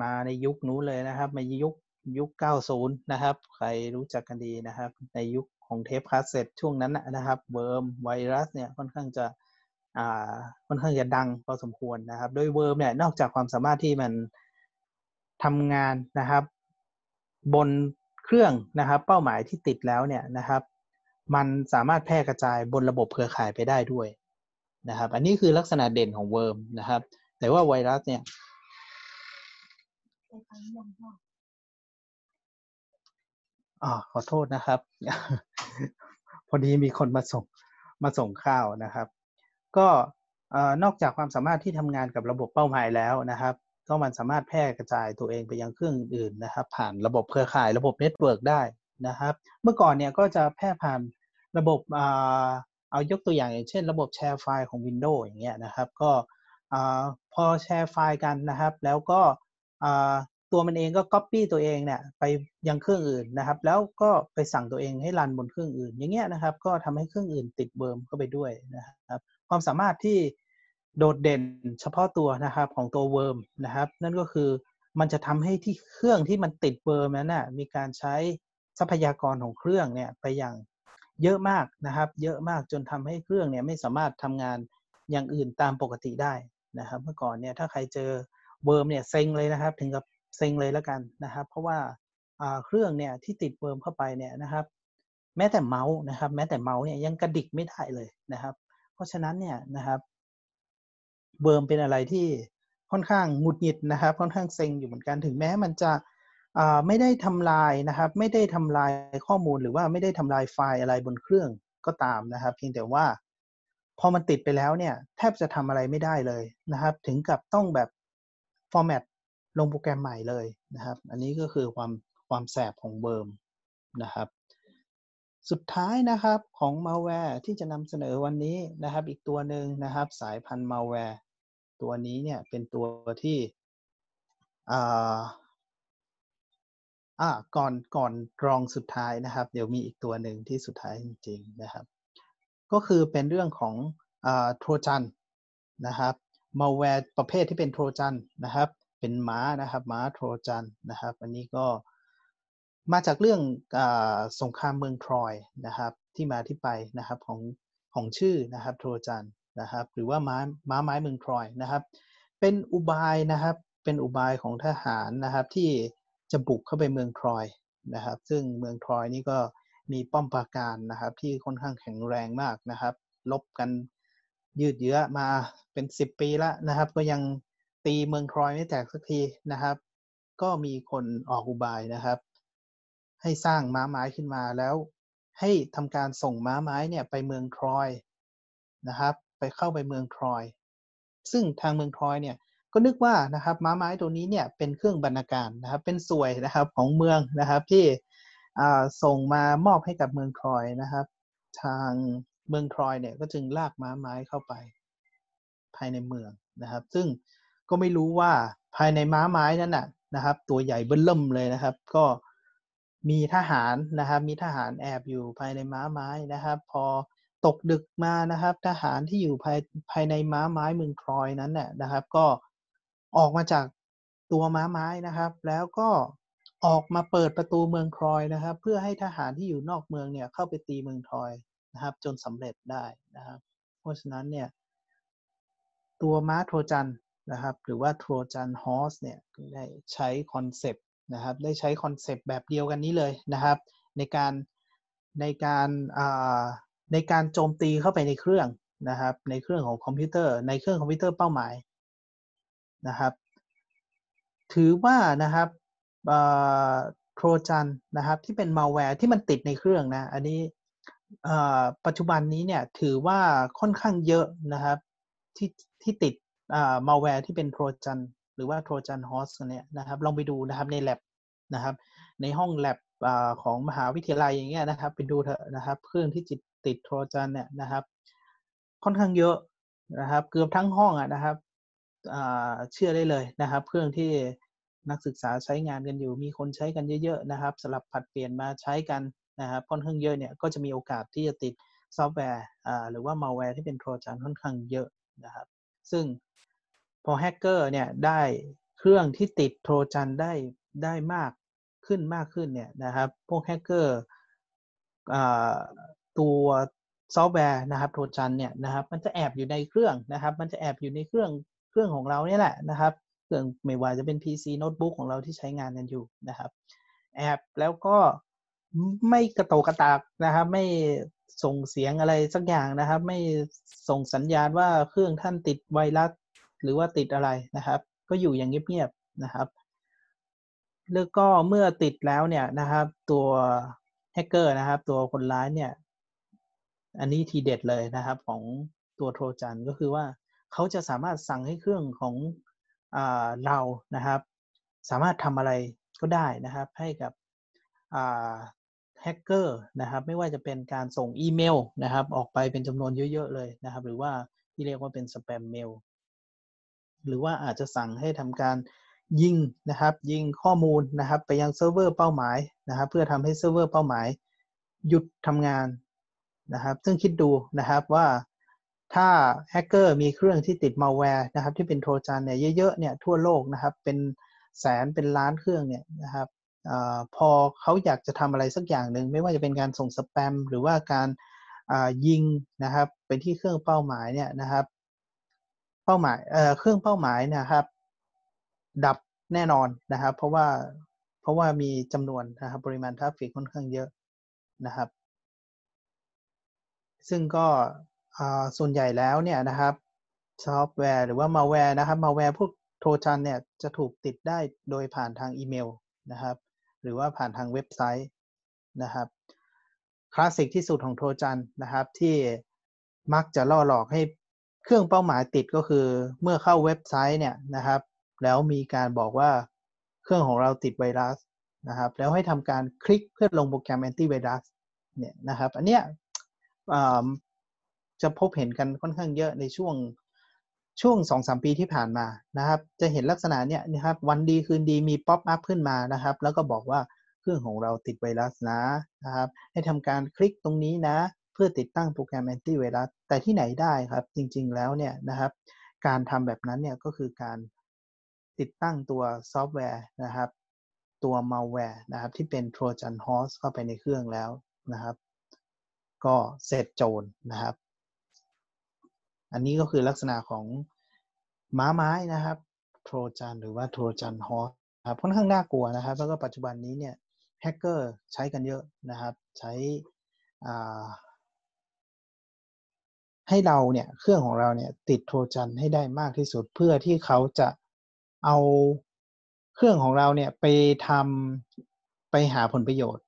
มาในยุคนู้นเลยนะครับในยุคยุค 90 นะครับ ใครรู้จักกันดีนะครับ ในยุคของเทปคาสเซ็ตช่วงนั้นนะครับ worm ไวรัสเนี่ยค่อนข้างจะ ค่อนข้างจะดังพอสมควรนะครับ โดย worm เนี่ยนอกจากความสามารถที่มันทำงานนะครับ บนเครื่องนะครับ เป้าหมายที่ติดแล้วเนี่ยนะครับ มันสามารถแพร่กระจายบนระบบเครือข่ายไปได้ด้วยนะครับ อันนี้คือลักษณะเด่นของ worm นะครับ แต่ว่าไวรัสเนี่ยอ๋อขอโทษนะครับ พอดีมีคนมาส่งมาส่งข้าวนะครับ ก็นอกจากความสามารถที่ทำงานกับระบบเป้าหมายแล้วนะครับ ก็มันสามารถแพร่กระจายตัวเองไปยังเครื่องอื่นนะครับ ผ่านระบบเครือข่ายระบบ network ได้นะครับ เมื่อก่อนเนี่ยก็จะแพร่ผ่านระบบเอายกตัวอย่างอย่างเช่น ระบบ share file ของ Windows อย่างเงี้ยนะครับ ก็พอแชร์ไฟล์กันนะครับ แล้วก็ตัวมันเองก็ Copy ตัวเองเนี่ยไปยังเครื่องอื่นนะครับ แล้วก็ไปสั่งตัวเองให้ run บนเครื่องอื่น อย่างเงี้ยนะครับ ก็ทำให้เครื่องอื่นติด worm เข้าไปด้วยนะครับ ความสามารถที่โดดเด่นเฉพาะตัวนะครับของตัว worm นะครับ นั่นก็คือมันจะทำให้ที่เครื่องที่มันติด worm นั้นนะมีการใช้ทรัพยากรของเครื่องเนี่ยไปอย่างเยอะมากนะครับ เยอะมากจนทำให้เครื่องเนี่ยไม่สามารถทำงานอย่างอื่นตามปกติได้นะครับ เมื่อก่อนเนี่ยถ้าใครเจอ worm เนี่ยเซ็งเลยนะครับ ถึงกับเซ็งเลยแล้วกันนะครับ เพราะว่าเครื่องเนี่ยที่ติด worm เข้าไปเนี่ยนะครับ แม้แต่เมาส์นะครับ แม้แต่เมาส์เนี่ยยังกระดิกไม่ได้เลยนะครับ เพราะฉะนั้นเนี่ยนะครับ worm เป็นอะไรที่ค่อนข้างหงุดหงิดนะครับ ค่อนข้างเซ็งอยู่เหมือนกันถึงแม้มันจะไม่ได้ทำลายนะครับ ไม่ได้ทำลายข้อมูลหรือว่าไม่ได้ทำลายไฟล์อะไรบนเครื่องก็ตามนะครับ เพียงแต่ว่าพอมันติดไปแล้วเนี่ย แทบจะทำอะไรไม่ได้เลยนะครับ ถึงกับต้องแบบ format ลงโปรแกรมใหม่เลยนะครับ อันนี้ก็คือความความแสบของ worm นะครับ สุดท้ายนะครับของมาแวร์ที่จะนำเสนอวันนี้นะครับ อีกตัวหนึ่งนะครับ สายพันธุ์มาแวร์ตัวนี้เนี่ยเป็นตัวที่อ่าอ่าก่อนก่อนรองสุดท้ายนะครับ เดี๋ยวมีอีกตัวหนึ่งที่สุดท้ายจริงๆนะครับ ก็คือเป็นเรื่องของอ่าโทรจันนะครับมาแวร์ประเภทที่เป็นโทรจันนะครับ เป็นม้านะครับม้าโทรจันนะครับ อันนี้ก็ มาจากเรื่องอสงครามเมืองทรอยนะครับ ที่มาที่ไปนะครับของของชื่อนะครับโทรจันนะครับ หรือว่าม้าม้าไม้เมืองทรอยนะครับ เป็นอุบายนะครับ เป็นอุบายของทหารนะครับ ที่จะบุกเข้าไปเมืองทรอยนะครับ ซึ่งเมืองทรอยนี่ก็มีป้อมปราการนะครับ ที่ค่อนข้างแข็งแรงมากนะครับลบกันยืดเยื้อมาเป็นสิบปีแล้วนะครับ ก็ยังตีเมืองทรอยไม่แตกสักทีนะครับ ก็มีคนออกอุบายนะครับ ให้สร้างม้าไม้ขึ้นมาแล้ว ให้ทำการส่งม้าไม้เนี่ยไปเมืองทรอยนะครับไปเข้าไปเมืองทรอย ซึ่งทางเมืองทรอยเนี่ยก็นึกว่านะครับม้าไม้ตัวนี้เนี่ยเป็นเครื่องบรรณาการนะครับเป็นสวยนะครับของเมืองนะครับที่ส่งมามอบให้กับเมืองทรอยนะครับ ทางเมืองทรอยเนี่ยก็จึงลากม้าไม้เข้าไป ภายในเมืองนะครับ ซึ่งก็ไม่รู้ว่าภายในม้าไม้นั้นน่ะนะครับ ตัวใหญ่เบิ้ลเริ่มเลยนะครับ ก็ มีทหารนะครับ มีทหารแอบอยู่ภายในม้าไม้นะครับ พอตกดึกมานะครับ ทหารที่อยู่ภายภายในม้าไม้เมืองทรอยนั้นน่ยนะครับ ก็ออกมาจากตัวม้าไม้นะครับ แล้วก็ออกมาเปิดประตูเมืองทรอยนะครับ เพื่อให้ทหารที่อยู่นอกเมืองเนี่ยเข้าไปตีเมืองทรอยนะครับ จนสำเร็จได้นะครับ เพราะฉะนั้นเนี่ย ตัวม้าโทรจันนะครับ หรือว่าโทรจันฮอสเนี่ยได้ใช้ concept นะครับ ได้ใช้ concept แบบเดียวกันนี้เลยนะครับ ในการในการในการโจมตีเข้าไปในเครื่องนะครับ ในเครื่องของคอมพิวเตอร์ในเครื่องคอมพิวเตอร์เป้าหมายนะครับ ถือว่านะครับโทรจันนะครับที่เป็นมาแวร์ที่มันติดในเครื่องนะอันนี้ปัจจุบันนี้เนี่ยถือว่าค่อนข้างเยอะนะครับที่ที่ติดมาแวร์ที่เป็นโทรจัน หรือว่าโทรจันฮอสเนี่ยนะครับลองไปดูนะครับใน lab นะครับ ในห้อง lab ของมหาวิทยาลัยอย่างเงี้ยนะครับ ไปดูเถอะนะครับ เครื่องที่จิตติดโทรจันเนี่ยนะครับ ค่อนข้างเยอะนะครับ เกือบทั้งห้องอะนะครับเชื่อได้เลยนะครับ เครื่องที่นักศึกษาใช้งานกันอยู่ มีคนใช้กันเยอะๆนะครับ สลับผัดเปลี่ยนมาใช้กันนะครับค่อนข้างเยอะเนี่ยก็จะมีโอกาสที่จะติดซอฟต์แวร์หรือว่ามาแวร์ที่เป็นโทรจันค่อนข้างเยอะนะครับ ซึ่ง พอแฮกเกอร์เนี่ยได้เครื่องที่ติดโทรจันได้ได้มากขึ้นมากขึ้นเนี่ยนะครับ พวกแฮกเกอร์ตัวซอฟต์แวร์นะครับโทรจันเนี่ยนะครับ มันจะแอบอยู่ในเครื่องนะครับ มันจะแอบอยู่ในเครื่องเครื่องของเราเนี่ยแหละนะครับเครื่องไม่ว่าจะเป็น PC โน้ตบุ๊กของเราที่ใช้งานกันอยู่นะครับ แอบแล้วก็ไม่กระโตกกระตากนะครับ ไม่ส่งเสียงอะไรสักอย่างนะครับ ไม่ส่งสัญญาณว่าเครื่องท่านติดไวรัส หรือว่าติดอะไรนะครับ ก็อยู่อย่างเงียบๆนะครับ แล้วก็เมื่อติดแล้วเนี่ยนะครับ ตัวแฮกเกอร์นะครับ ตัวคนร้ายเนี่ย อันนี้ทีเด็ดเลยนะครับ ของตัวโทรจันก็คือว่าเขาจะสามารถสั่งให้เครื่องของอเรานะครับ สามารถทำอะไรก็ได้นะครับ ให้กับแฮกเกอร์นะครับไม่ว่าจะเป็นการส่งอีเมลนะครับ ออกไปเป็นจำนวนเยอะ ๆ เลยนะครับ หรือว่าที่เรียกว่าเป็น spam mail หรือว่าอาจจะสั่งให้ทำการยิงนะครับยิงข้อมูลนะครับไปยังเซิร์ฟเวอร์เป้าหมายนะครับเพื่อทำให้เซิร์ฟเวอร์เป้าหมายหยุดทำงานนะครับ ซึ่งคิดดูนะครับว่าถ้าแฮกเกอร์มีเครื่องที่ติดมาแวร์นะครับที่เป็นโทรจันเนี่ยเยอะๆเนี่ยทั่วโลกนะครับเป็นแสนเป็นล้านเครื่องเนี่ยนะครับอพอเขาอยากจะทำอะไรสักอย่างหนึ่งไม่ว่าจะเป็นการส่งสแปมหรือว่าการยิงนะครับไปที่เครื่องเป้าหมายเนี่ยนะครับ เป้าหมายเอ่อเครื่องเป้าหมายนะครับ ดับแน่นอนนะครับ เพราะว่าเพราะว่ามีจำนวนนะครับ ปริมาณ traffic ค่อนข้างเยอะนะครับ ซึ่งก็ส่วนใหญ่แล้วเนี่ยนะครับซอฟต์แวร์หรือว่ามาแวร์นะครับมาแวร์พวกโทรจันเนี่ยจะถูกติดได้โดยผ่านทางอีเมลนะครับ หรือว่าผ่านทางเว็บไซต์นะครับคลาสสิกที่สุดของโทรจันนะครับที่มักจะล่อหลอกให้ เครื่องเป้าหมายติดก็คือเมื่อเข้าเว็บไซต์เนี่ยนะครับ แล้วมีการบอกว่าเครื่องของเราติดไวรัสนะครับ แล้วให้ทำการคลิกเพื่อลงโปรแกรมแอนตี้ไวรัสเนี่ยนะครับ อันเนี้ยจะพบเห็นกันค่อนข้างเยอะในช่วงช่วงสองสามปีที่ผ่านมานะครับ จะเห็นลักษณะเนี้ยนะครับ วันดีคืนดีมี pop-up ขึ้นมานะครับ แล้วก็บอกว่าเครื่องของเราติดไวรัสนะนะครับ ให้ทำการคลิกตรงนี้นะ เพื่อติดตั้งโปรแกรมแอนตี้ไวรัสแต่ที่ไหนได้ครับจริงๆแล้วเนี่ยนะครับการทำแบบนั้นเนี่ยก็คือการติดตั้งตัวซอฟต์แวร์นะครับ ตัวมาแวร์นะครับ ที่เป็น Trojan Horse เข้าไปในเครื่องแล้วนะครับ ก็เสร็จโจรนะครับ อันนี้ก็คือลักษณะของม้าไม้นะครับโทรจันหรือว่าโทรจันฮอสครับค่อนข้างน่ากลัวนะครับ แล้วก็ปัจจุบันนี้เนี่ยแฮกเกอร์ใช้กันเยอะนะครับ ใช้ ให้เราเนี่ยเครื่องของเราเนี่ยติดโทรจันให้ได้มากที่สุดเพื่อที่เขาจะเอาเครื่องของเราเนี่ยไปทำไปหาผลประโยชน์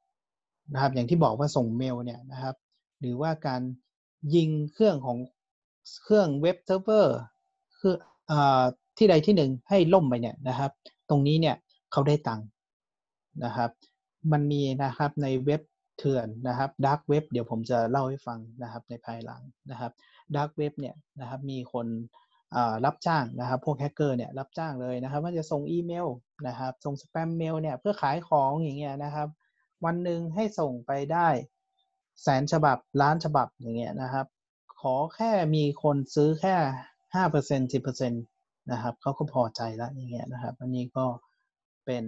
นะครับ อย่างที่บอกว่าส่งเมลเนี่ยนะครับ หรือว่าการยิงเครื่องของเครื่อง web server คืออที่ใดที่หนึ่งให้ล่มไปเนี่ยนะครับ ตรงนี้เนี่ยเขาได้ตังค์นะครับ มันมีนะครับในเว็บ เถื่อนนะครับ dark web เดี๋ยวผมจะเล่าให้ฟังนะครับในภายหลังนะครับ dark web เนี่ยนะครับมีคนรับจ้างนะครับ พวกแฮกเกอร์เนี่ยรับจ้างเลยนะครับ ว่าจะส่งอีเมลนะครับ ส่ง spam mail เนี่ยเพื่อขายของอย่างเงี้ยนะครับ วันหนึ่งให้ส่งไปได้แสนฉบับล้านฉบับอย่างเงี้ยนะครับ ขอแค่มีคนซื้อแค่ห้าเปอร์เซ็นต์สิบเปอร์เซ็นต์นะครับเขาก็พอใจแล้วอย่างเงี้ยนะครับ อันนี้ก็เป็น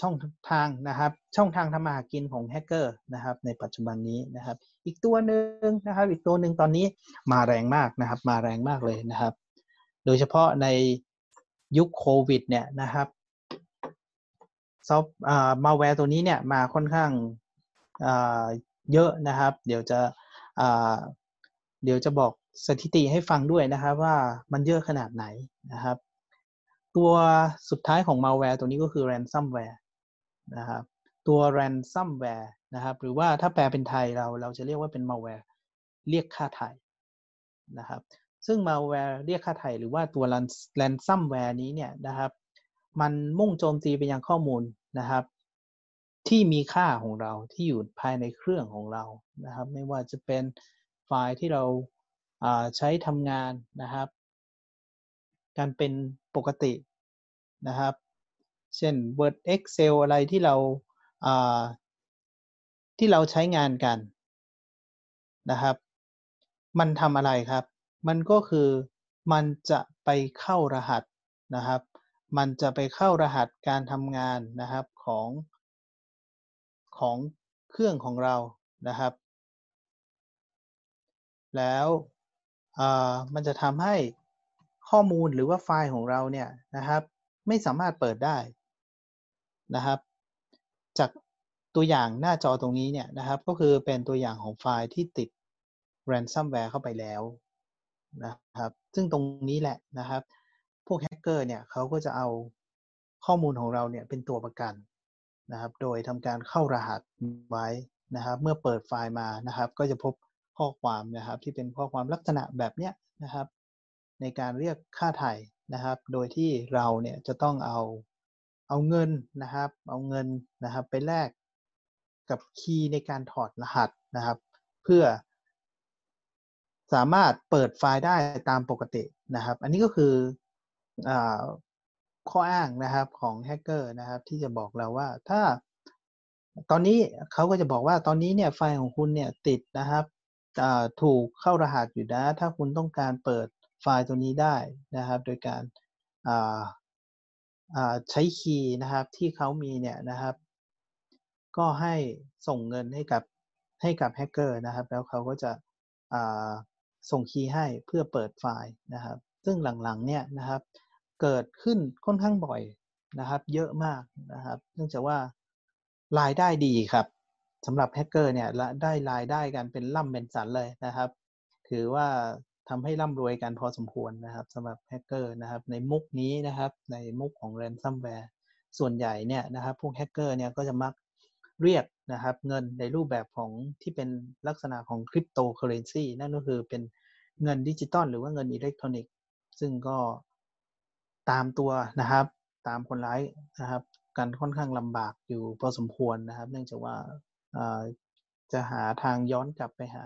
ช่องทางนะครับ ช่องทางทำมาหากินของแฮกเกอร์นะครับ ในปัจจุบันนี้นะครับ อีกตัวหนึ่งนะครับ อีกตัวหนึ่งตอนนี้มาแรงมากนะครับ มาแรงมากเลยนะครับ โดยเฉพาะในยุคโควิด เนี่ยนะครับซอฟต์มาแวร์ตัวนี้เนี่ยมาค่อนข้างเยอะนะครับ เดี๋ยวจะเดี๋ยวจะบอกสถิติให้ฟังด้วยนะครับ ว่ามันเยอะขนาดไหนนะครับ ตัวสุดท้ายของ malware ตัวนี้ก็คือ ransomware นะครับ ตัว ransomware นะครับ หรือว่าถ้าแปลเป็นไทยเราเราจะเรียกว่าเป็น malware เรียกค่าไถ่นะครับ ซึ่ง malware เรียกค่าไถ่หรือว่าตัว ransomware นี้เนี่ยนะครับ มันมุ่งโจมตีไปยังข้อมูลนะครับ ที่มีค่าของเราที่อยู่ภายในเครื่องของเรานะครับ ไม่ว่าจะเป็นไฟล์ที่เราใช้ทำงานนะครับ การเป็น ปกตินะครับ เช่น Word Excel อะไรที่เราที่เราใช้งานกันนะครับ มันทำอะไรครับ มันก็คือมันจะไปเข้ารหัสนะครับ มันจะไปเข้ารหัสการทำงานนะครับของของเครื่องของเรานะครับ แล้วมันจะทำให้ ข้อมูลหรือว่าไฟล์ของเราเนี่ยนะครับ ไม่สามารถเปิดได้นะครับ จากตัวอย่างหน้าจอตรงนี้เนี่ยนะครับ ก็คือเป็นตัวอย่างของไฟล์ที่ติด ransomware เข้าไปแล้วนะครับ ซึ่งตรงนี้แหละนะครับ พวกแฮกเกอร์เนี่ยเขาก็จะเอาข้อมูลของเราเนี่ยเป็นตัวประกันนะครับ โดยทำการเข้ารหัสไว้นะครับ เมื่อเปิดไฟล์มานะครับ ก็จะพบข้อความนะครับ ที่เป็นข้อความลักษณะแบบเนี้ยนะครับ ในการเรียกค่าไถ่นะครับ โดยที่เราเนี่ยจะต้องเอาเอาเงินนะครับ เอาเงินนะครับไปแลกกับคีย์ในการถอดรหัสนะครับ เพื่อสามารถเปิดไฟล์ได้ตามปกตินะครับ อันนี้ก็คืออข้ออ้างนะครับของแฮกเกอร์นะครับที่จะบอกเราว่าถ้าตอนนี้เขาก็จะบอกว่าตอนนี้เนี่ยไฟล์ของคุณเนี่ยติดนะครับถูกเข้ารหัสอยู่นะ ถ้าคุณต้องการเปิด ไฟล์ตัวนี้ได้นะครับ โดยการใช้คีย์นะครับที่เขามีเนี่ยนะครับ ก็ให้ส่งเงินให้กับให้กับแฮกเกอร์นะครับ แล้วเขาก็จะส่ง key ให้เพื่อเปิดไฟล์นะครับ ซึ่งหลังๆเนี่ยนะครับ เกิดขึ้นค่อนข้างบ่อยนะครับ เยอะมากนะครับ เนื่องจากว่ารายได้ดีครับสำหรับแฮกเกอร์เนี่ยได้รายได้กันเป็นล่ำเป็นสันเลยนะครับ ถือว่า ทำให้ร่ำรวยกันพอสมควรนะครับสำหรับแฮกเกอร์นะครับในมุกนี้นะครับในมุกของ ransomware ส่วนใหญ่เนี่ยนะครับพวกแฮกเกอร์เนี่ยก็จะมักเรียกนะครับเงินในรูปแบบของที่เป็นลักษณะของคริปโตเคอเรนซีนั่นก็คือเป็นเงินดิจิตอลหรือว่าเงินอิเล็กทรอนิกส์ซึ่งก็ตามตัวนะครับ ตามคนร้ายนะครับกันค่อนข้างลำบากอยู่พอสมควรนะครับ เนื่องจากว่าจะหาทางย้อนกลับไปหา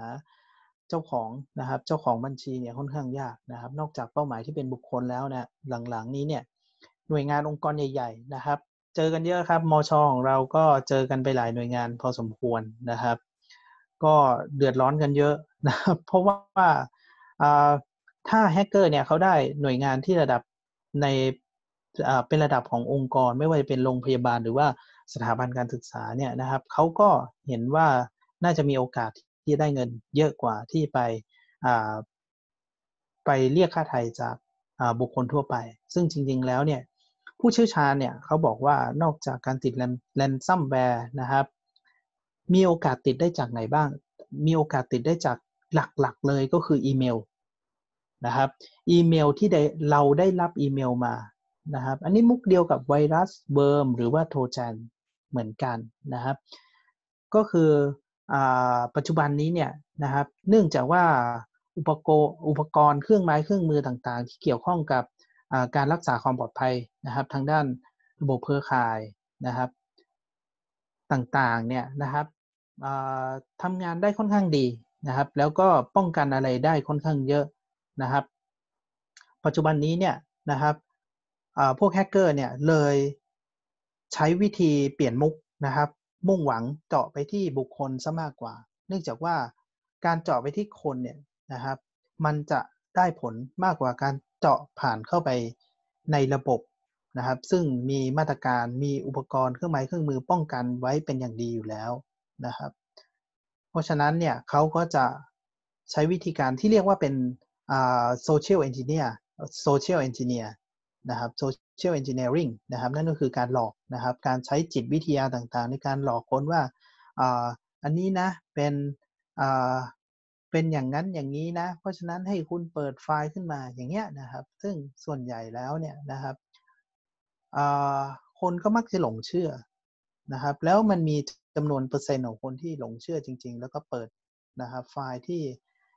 เจ้าของนะครับ เจ้าของบัญชีเนี่ยค่อนข้างยากนะครับ นอกจากเป้าหมายที่เป็นบุคคลแล้วนะหลังๆ นี้เนี่ยหน่วยงานองค์กรใหญ่ ๆ นะครับ เจอกันเยอะครับมชของเราก็เจอกันไปหลายหน่วยงานพอสมควรนะครับ ก็เดือดร้อนกันเยอะนะครับเพราะว่าถ้าแฮกเกอร์เนี่ยเขาได้หน่วยงานที่ระดับในเป็นระดับขององค์กรไม่ว่าจะเป็นโรงพยาบาลหรือว่าสถาบันการศึกษาเนี่ยนะครับเขาก็เห็นว่าน่าจะมีโอกาส ที่ได้เงินเยอะกว่าที่ไปไปเรียกค่าไถ่จากบุคคลทั่วไป ซึ่งจริง ๆ แล้วเนี่ยผู้เชี่ยวชาญเนี่ยเขาบอกว่านอกจากการติด ransomware นะครับ มีโอกาสติดได้จากไหนบ้าง มีโอกาสติดได้จากหลักๆเลยก็คืออีเมลนะครับ อีเมลที่เราได้รับอีเมลมานะครับ อันนี้มุกเดียวกับไวรัส worm หรือว่าโทรจันเหมือนกันนะครับ ก็คือ ปัจจุบันนี้เนี่ยนะครับ เนื่องจากว่าอุปกรณ์อุปกรณ์เครื่องไม้เครื่องมือต่างๆ ที่เกี่ยวข้องกับการรักษาความปลอดภัยนะครับ ทางด้านระบบเครือข่ายนะครับ ต่างๆเนี่ยนะครับทำงานได้ค่อนข้างดีนะครับ แล้วก็ป้องกันอะไรได้ค่อนข้างเยอะนะครับ ปัจจุบันนี้เนี่ยนะครับพวกแฮกเกอร์เนี่ยเลยใช้วิธีเปลี่ยนมุกนะครับ มุ่งหวังเจาะไปที่บุคคลซะมากกว่า เนื่องจากว่าการเจาะไปที่คนเนี่ยนะครับ มันจะได้ผลมากกว่าการเจาะผ่านเข้าไปในระบบนะครับ ซึ่งมีมาตรการมีอุปกรณ์เครื่องไม้เครื่องมือป้องกันไว้เป็นอย่างดีอยู่แล้วนะครับ เพราะฉะนั้นเนี่ยเขาก็จะใช้วิธีการที่เรียกว่าเป็นโซเชียลเอนจิเนียร์social engineer นะครับ social engineering นะครับ นั่นก็คือการหลอกนะครับ การใช้จิตวิทยาต่างๆ ในการหลอกคนว่าอันนี้นะเป็นเป็นอย่างนั้นอย่างนี้นะ เพราะฉะนั้นให้คุณเปิดไฟล์ขึ้นมาอย่างเงี้ยนะครับ ซึ่งส่วนใหญ่แล้วเนี่ยนะครับคนก็มักจะหลงเชื่อนะครับ แล้วมันมีจำนวนเปอร์เซ็นต์ของคนที่หลงเชื่อจริง ๆ แล้วก็เปิดนะครับไฟล์ที่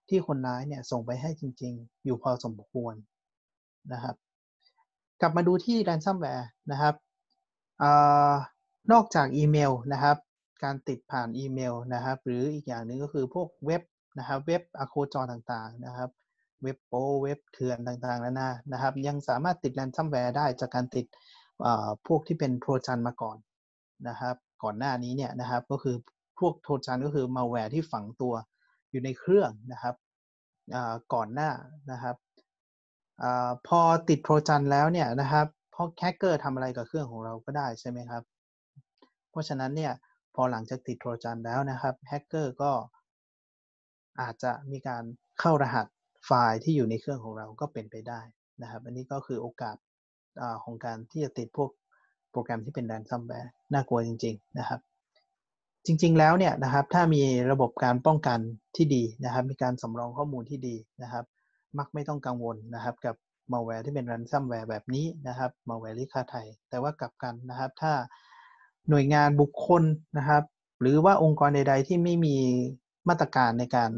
ที่คนร้ายเนี่ยส่งไปให้จริง ๆ อยู่พอสมควรนะครับ กลับมาดูที่ ransomware นะครับอนอกจากอีเมลนะครับ การติดผ่านอีเมลนะครับ หรืออีกอย่างหนึ่งก็คือพวกเว็บนะครับ เว็บอโคจรต่างๆนะครับ เว็บโปเว็บเถื่อนต่างๆแล้วนะนะครับ ยังสามารถติด ransomware ได้จากการติดพวกที่เป็นโทรจันมาก่อนนะครับ ก่อนหน้านี้เนี่ยนะครับก็คือพวกโทรจันก็คือมาแวร์ที่ฝังตัวอยู่ในเครื่องนะครับก่อนหน้านะครับ อพอติดโทรจันแล้วเนี่ยนะครับพอแฮกเกอร์ทำอะไรกับเครื่องของเราก็ได้ใช่ไหมครับ เพราะฉะนั้นเนี่ยพอหลังจากติดโทรจันแล้วนะครับแฮกเกอร์ก็อาจจะมีการเข้ารหัสไฟล์ที่อยู่ในเครื่องของเราก็เป็นไปได้นะครับ อันนี้ก็คือโอกาสอของการที่จะติดพวกโปรแกรมที่เป็น ransomware น่ากลัวจริง ๆนะครับ จริง ๆ แล้วเนี่ยนะครับถ้ามีระบบการป้องกันที่ดีนะครับ มีการสำรองข้อมูลที่ดีนะครับ มักไม่ต้องกังวลนะครับกับมาแวร์ที่เป็น ransomware แบบนี้นะครับมาแวรียกค่าไถ่ แต่ว่ากลับกันนะครับ ถ้าหน่วยงานบุคคลนะครับ หรือว่าองค์กรใด ๆ ที่ไม่มีมาตรการในการ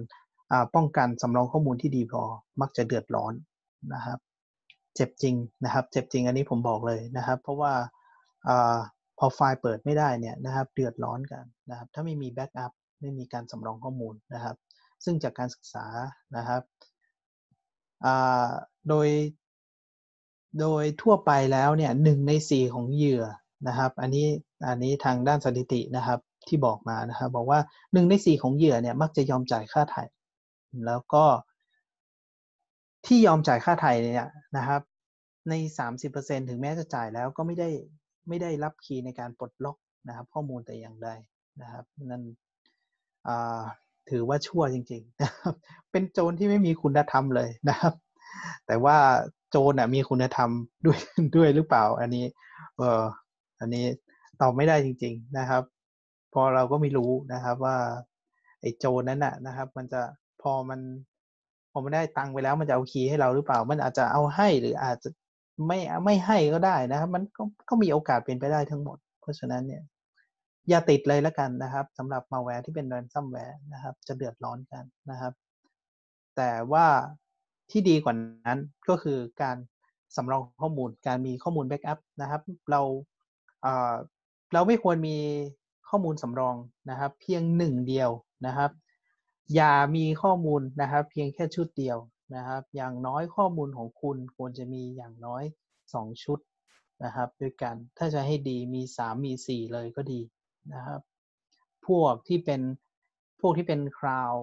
ป้องกันสำรองข้อมูลที่ดีพอ มักจะเดือดร้อนนะครับ เจ็บจริงนะครับ เจ็บจริงอันนี้ผมบอกเลยนะครับ เพราะว่าอพอไฟล์เปิดไม่ได้เนี่ยนะครับ เดือดร้อนกันนะครับ ถ้าไม่มีแบ็กอัพไม่มีการสำรองข้อมูลนะครับ ซึ่งจากการศึกษานะครับ โดย โดยทั่วไปแล้วเนี่ยหนึ่งในสี่ของเหยื่อนะครับ อันนี้อันนี้ทางด้านสถิตินะครับที่บอกมานะครับบอกว่าหนึ่งในสี่ของเหยื่อเนี่ยมักจะยอมจ่ายค่าไถ่แล้วก็ ที่ยอมจ่ายค่าไถ่เนี่ยนะครับ ใน 30%ถึงแม้จะจ่ายแล้วก็ไม่ได้ไม่ได้รับคีย์ในการปลดล็อกนะครับ ข้อมูลแต่อย่างใดนะครับ นั่น ถือว่าชั่วจริงๆนะครับ เป็นโจรที่ไม่มีคุณธรรมเลยนะครับ แต่ว่าโจรน่ะมีคุณธรรมด้วยด้วยหรือเปล่า อันนี้ เอออันนี้ตอบไม่ได้จริง ๆนะครับ พอเราก็ไม่รู้นะครับว่าไอ้โจรนั้นน่ะนะครับ มันจะพอมันพอมันได้ตังค์ไปแล้ว มันจะเอา key ให้เราหรือเปล่า มันอาจจะเอาให้หรืออาจจะไม่ไม่ให้ก็ได้นะครับ มันก็ก็มีโอกาสเป็นไปได้ทั้งหมด เพราะฉะนั้นเนี่ย อย่าติดเลยแล้วกันนะครับสำหรับมาแวร์ที่เป็น ransomware นะครับ จะเดือดร้อนกันนะครับ แต่ว่าที่ดีกว่านั้นก็คือการสำรองข้อมูลการมีข้อมูล backup นะครับ เราเราไม่ควรมีข้อมูลสำรองนะครับ เพียงหนึ่งเดียวนะครับ อย่ามีข้อมูลนะครับ เพียงแค่ชุดเดียวนะครับ อย่างน้อยข้อมูลของคุณควรจะมีอย่างน้อยสองชุดนะครับ ด้วยกันถ้าจะให้ดีมีสามมีสี่เลยก็ดี นะครับ พวกที่เป็นพวกที่เป็น cloud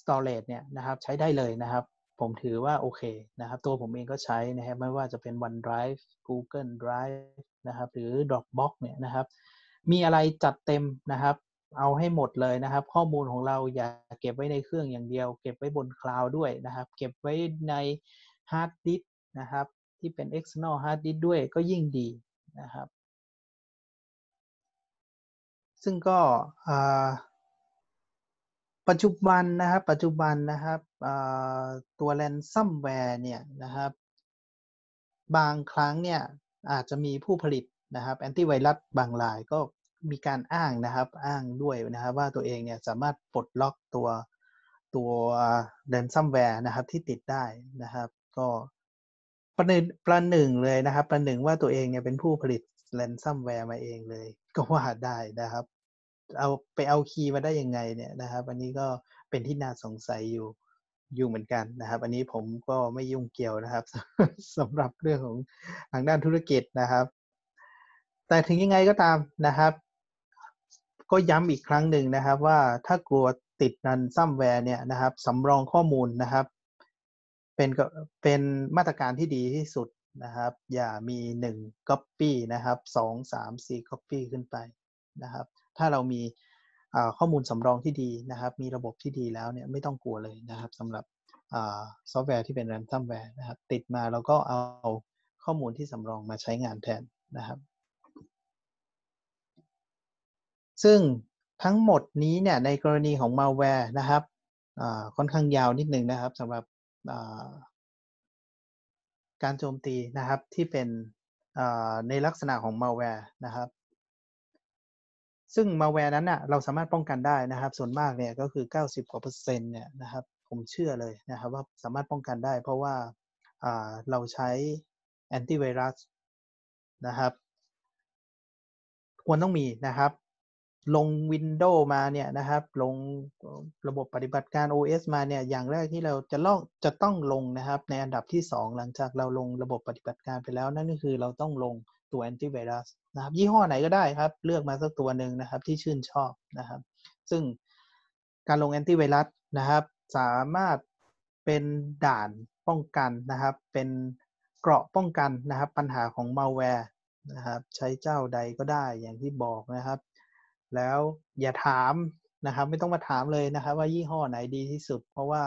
storage เนี่ยนะครับ ใช้ได้เลยนะครับ ผมถือว่าโอเคนะครับ ตัวผมเองก็ใช้นะครับ ไม่ว่าจะเป็น OneDrive Google Drive นะครับ หรือ Dropbox เนี่ยนะครับ มีอะไรจัดเต็มนะครับ เอาให้หมดเลยนะครับ ข้อมูลของเราอย่าเก็บไว้ในเครื่องอย่างเดียว เก็บไว้บน cloud ด้วยนะครับ เก็บไว้ในฮาร์ดดิสก์นะครับ ที่เป็น external hard disk ด้วยก็ยิ่งดีนะครับ ซึ่งก็ปัจจุบันนะครับปัจจุบันนะครับตัว ransomware เนี่ยนะครับบางครั้งเนี่ยอาจจะมีผู้ผลิตนะครับแอนตี้ไวรัสบางรายก็มีการอ้างนะครับอ้างด้วยนะครับว่าตัวเองเนี่ยสามารถปลดล็อกตัวตัว ransomware นะครับที่ติดได้นะครับ ก็ประหนึ่งประหนึ่งเลยนะครับ ประหนึ่งว่าตัวเองเนี่ยเป็นผู้ผลิต ransomware มาเองเลย ก็ว่าได้นะครับ เอาไปเอา key มาได้ยังไงเนี่ยนะครับ อันนี้ก็เป็นที่น่าสงสัยอยู่อยู่เหมือนกันนะครับ อันนี้ผมก็ไม่ยุ่งเกี่ยวนะครับสำหรับเรื่องของทางด้านธุรกิจนะครับ แต่ถึงยังไงก็ตามนะครับ ก็ย้ำอีกครั้งหนึ่งนะครับ ว่าถ้ากลัวติด ransomware เนี่ยนะครับสำรองข้อมูลนะครับ เป็นเป็นมาตรการที่ดีที่สุด นะครับ อย่ามีหนึ่งก๊อปปี้นะครับสองสามสี่ก๊อปปี้ขึ้นไปนะครับ ถ้าเรามีข้อมูลสำรองที่ดีนะครับ มีระบบที่ดีแล้วเนี่ยไม่ต้องกลัวเลยนะครับสำหรับซอฟต์แวร์ที่เป็น ransomware นะครับ ติดมาแล้วก็เอาข้อมูลที่สำรองมาใช้งานแทนนะครับ ซึ่งทั้งหมดนี้เนี่ยในกรณีของมาแวร์นะครับค่อนข้างยาวนิดนึงนะครับสำหรับ การโจมตีนะครับที่เป็นในลักษณะของมาแวร์นะครับ ซึ่งมาแวร์นั้นน่ะเราสามารถป้องกันได้นะครับ ส่วนมากเนี่ยก็คือ 90กว่าเปอร์เซ็นต์เนี่ยนะครับ ผมเชื่อเลยนะครับว่าสามารถป้องกันได้ เพราะว่าเราใช้แอนตี้ไวรัสนะครับ ควรต้องมีนะครับ ลง Windows มาเนี่ยนะครับ ลงระบบปฏิบัติการ OS มาเนี่ย อย่างแรกที่เราจะลงจะต้องลงนะครับ ในอันดับที่ 2 หลังจากเราลงระบบปฏิบัติการไปแล้ว นั่นก็คือเราต้องลงตัวแอนตี้ไวรัสนะครับ ยี่ห้อไหนก็ได้ครับ เลือกมาสักตัวหนึ่งนะครับ ที่ชื่นชอบนะครับ ซึ่งการลงแอนตี้ไวรัสนะครับ สามารถเป็นด่านป้องกันนะครับ เป็นเกราะป้องกันนะครับ ปัญหาของมาแวร์นะครับ ใช้เจ้าใดก็ได้อย่างที่บอกนะครับ แล้วอย่าถามนะครับ ไม่ต้องมาถามเลยนะครับ ว่ายี่ห้อไหนดีที่สุด เพราะว่า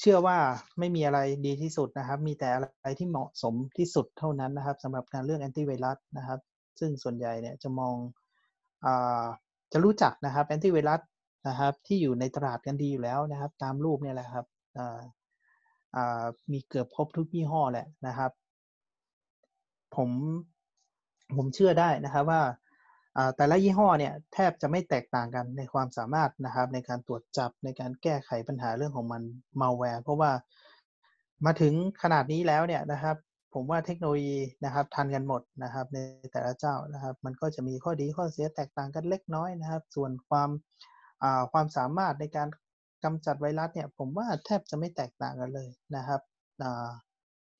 เชื่อว่าไม่มีอะไรดีที่สุดนะครับ มีแต่อะไรที่เหมาะสมที่สุดเท่านั้นนะครับสำหรับการเลือกแอนตี้ไวรัสนะครับ ซึ่งส่วนใหญ่เนี่ยจะมองอจะรู้จักนะครับแอนตี้ไวรัสนะครับที่อยู่ในตลาดกันดีอยู่แล้วนะครับ ตามรูปเนี่ยแหละครับมีเกือบครบทุกยี่ห้อแหละนะครับ ผมผมเชื่อได้นะครับว่า แต่ละยี่ห้อเนี่ยแทบจะไม่แตกต่างกันในความสามารถนะครับ ในการตรวจจับในการแก้ไขปัญหาเรื่องของมันมาแวร์เพราะว่ามาถึงขนาดนี้แล้วเนี่ยนะครับ ผมว่าเทคโนโลยีนะครับทันกันหมดนะครับ ในแต่ละเจ้านะครับ มันก็จะมีข้อดีข้อเสียแตกต่างกันเล็กน้อยนะครับ ส่วนความความสามารถในการกำจัดไวรัสเนี่ย ผมว่าแทบจะไม่แตกต่างกันเลยนะครับ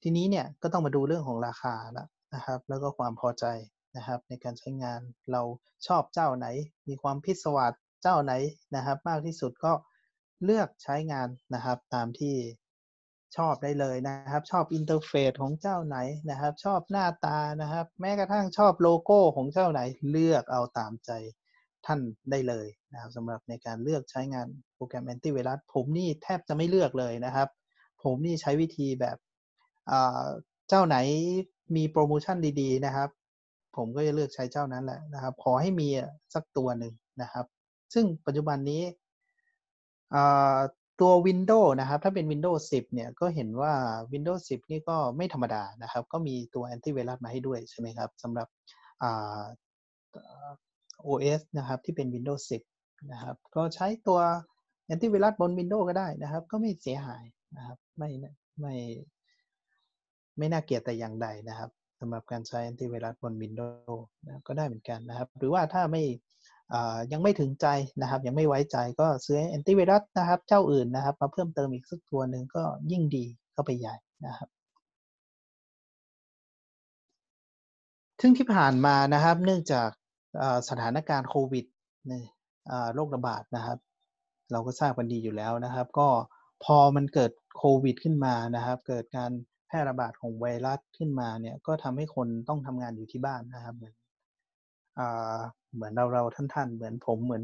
ทีนี้เนี่ยก็ต้องมาดูเรื่องของราคาแล้วนะครับ แล้วก็ความพอใจ นะครับในการใช้งานเราชอบเจ้าไหน มีความพิศวาสเจ้าไหนนะครับ มากที่สุดก็เลือกใช้งานนะครับตามที่ชอบได้เลยนะครับ ชอบ interface ของเจ้าไหนนะครับ ชอบหน้าตานะครับ แม้กระทั่งชอบโลโก้ของเจ้าไหนเลือกเอาตามใจท่านได้เลยนะครับสำหรับในการเลือกใช้งานโปรแกรมแอนตี้ไวรัสผมนี่แทบจะไม่เลือกเลยนะครับ ผมนี่ใช้วิธีแบบเจ้าไหนมีโปรโมชั่นดี ๆ นะครับ ผมก็จะเลือกใช้เจ้านั้นแหละนะครับ ขอให้มีสักตัวหนึ่งนะครับ ซึ่งปัจจุบันนี้ตัว Windows นะครับ ถ้าเป็น Windows 10 เนี่ย ก็เห็นว่า Windows 10 นี่ก็ไม่ธรรมดานะครับ ก็มีตัวแอนตี้ไวรัสมาให้ด้วยใช่ไหมครับสำหรับ OS นะครับที่เป็น Windows 10 นะครับ ก็ใช้ตัวแอนตี้ไวรัสบน Windows ก็ได้นะครับ ก็ไม่เสียหายนะครับ ไม่ไม่ไม่น่าเกลียดแต่อย่างใดนะครับ สำหรับการใช้แอนตี้ไวรัสบน Windows นะก็ได้เหมือนกันนะครับ หรือว่าถ้าไม่ยังไม่ถึงใจนะครับ ยังไม่ไว้ใจก็ซื้อแอนตี้ไวรัสนะครับ เจ้าอื่นนะครับ มาเพิ่มเติมอีกสักตัวหนึ่งก็ยิ่งดีเข้าไปใหญ่นะครับซึ่งที่ผ่านมานะครับ เนื่องจากสถานการณ์โควิดโรคระบาดนะครับ เราก็ทราบกันดีอยู่แล้วนะครับ ก็พอมันเกิดโควิด ขึ้นมานะครับ เกิดการ พร่ระบาดของไวรัสขึ้นมาเนี่ยก็ทำให้คนต้องทำงานอยู่ที่บ้านนะครับเหมือนเหมือนเราเราท่านท่านเหมือนผมเหมือน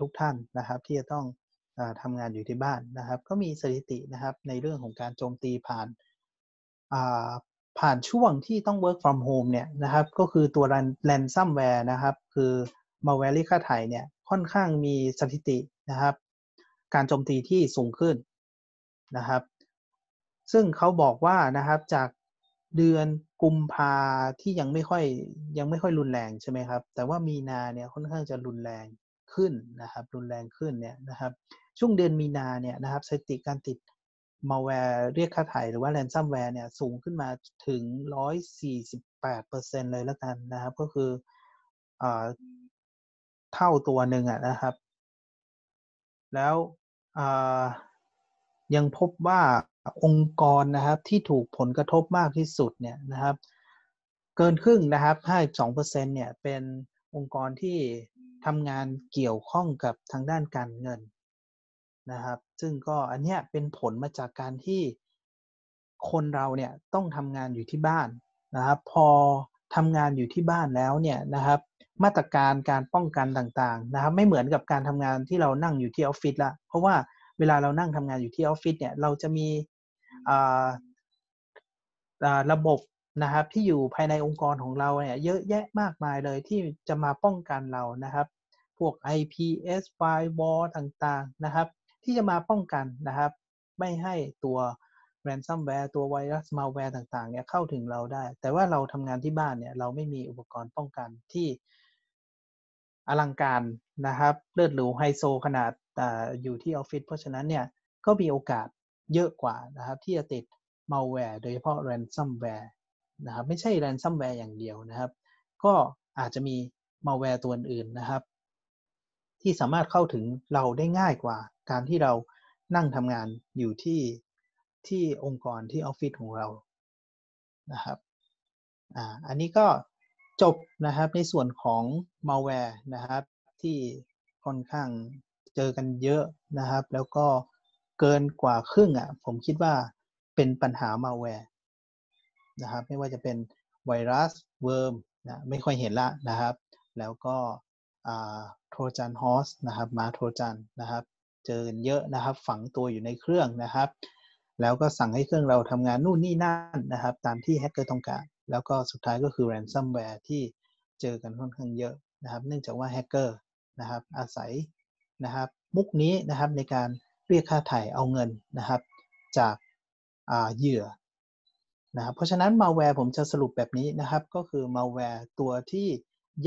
ทุกท่านนะครับ ที่จะต้องอทำงานอยู่ที่บ้านนะครับ ก็มีสถิตินะครับในเรื่องของการโจมตีผ่านผ่านช่วงที่ต้อง work from home เนี่ยนะครับก็คือตัว ransomware นะครับ คือ malware เรียกค่าไถ่เนี่ยค่อนข้างมีสถิตินะครับ การโจมตีที่สูงขึ้นนะครับ ซึ่งเขาบอกว่านะครับจากเดือนกุมภาที่ยังไม่ค่อยยังไม่ค่อยรุนแรงใช่ไหมครับ แต่ว่ามีนาเนี่ยค่อนข้างจะรุนแรงขึ้นนะครับ รุนแรงขึ้นเนี่ยนะครับ ช่วงเดือนมีนาเนี่ยนะครับสถิติการติดมาแวร์เรียกค่าไถ่หรือว่า ransomware เนี่ยสูงขึ้นมาถึง 148%เลยแล้วกันนะครับ ก็คืออเท่าตัวหนึ่งอะนะครับ แล้วยังพบว่า องค์กรนะครับที่ถูกผลกระทบมากที่สุดเนี่ยนะครับ เกินครึ่งนะครับ52%เนี่ยเป็นองค์กรที่ทำงานเกี่ยวข้องกับทางด้านการเงินนะครับ ซึ่งก็อันเนี้ยเป็นผลมาจากการที่คนเราเนี่ยต้องทำงานอยู่ที่บ้านนะครับ พอทำงานอยู่ที่บ้านแล้วเนี่ยนะครับ มาตรการการป้องกันต่างๆนะครับ ไม่เหมือนกับการทำงานที่เรานั่งอยู่ที่ออฟฟิศละเพราะว่าเวลาเรานั่งทำงานอยู่ที่ออฟฟิศเนี่ยเราจะมี ระบบนะครับที่อยู่ภายในองค์กรของเราเนี่ยเยอะแยะมากมายเลยที่จะมาป้องกันเรานะครับ พวก IPS firewall ต่างๆนะครับ ที่จะมาป้องกันนะครับ ไม่ให้ตัว ransomware ตัวไวรัส malware ต่างๆเนี่ยเข้าถึงเราได้ แต่ว่าเราทำงานที่บ้านเนี่ยเราไม่มีอุปกรณ์ป้องกันที่อลังการนะครับ เลือดหรูไฮโซขนาดออยู่ที่ออฟฟิศเพราะฉะนั้นเนี่ยก็มีโอกาส เยอะกว่านะครับที่จะติด malware โดยเฉพาะ ransomware นะครับไม่ใช่ ransomware อย่างเดียวนะครับ ก็อาจจะมี malware ตัวอื่นนะครับ ที่สามารถเข้าถึงเราได้ง่ายกว่า การที่เรานั่งทำงานอยู่ที่ที่องค์กรที่ออฟฟิศของเรานะครับอ่าอันนี้ก็จบนะครับในส่วนของ malware นะครับที่ค่อนข้างเจอกันเยอะนะครับ แล้วก็ เกินกว่าครึ่งอะผมคิดว่าเป็นปัญหา malware นะครับไม่ว่าจะเป็นไวรัส worm นะไม่ค่อยเห็นละนะครับ แล้วก็ Trojan Horse นะครับม้าโทรจันนะครับ เจอกันเยอะนะครับ ฝังตัวอยู่ในเครื่องนะครับ แล้วก็สั่งให้เครื่องเราทำงานนู่นนี่นั่นนะครับ ตามที่แฮกเกอร์ต้องการ แล้วก็สุดท้ายก็คือ ransomware ที่เจอกันค่อนข้างเยอะนะครับ เนื่องจากว่าแฮกเกอร์นะครับอาศัยนะครับมุกนี้นะครับในการ เรียกค่าไถ่เอาเงินนะครับ จากเหยื่อนะครับเพราะฉะนั้นมาแวร์ผมจะสรุปแบบนี้นะครับ ก็คือมาแวร์ตัวที่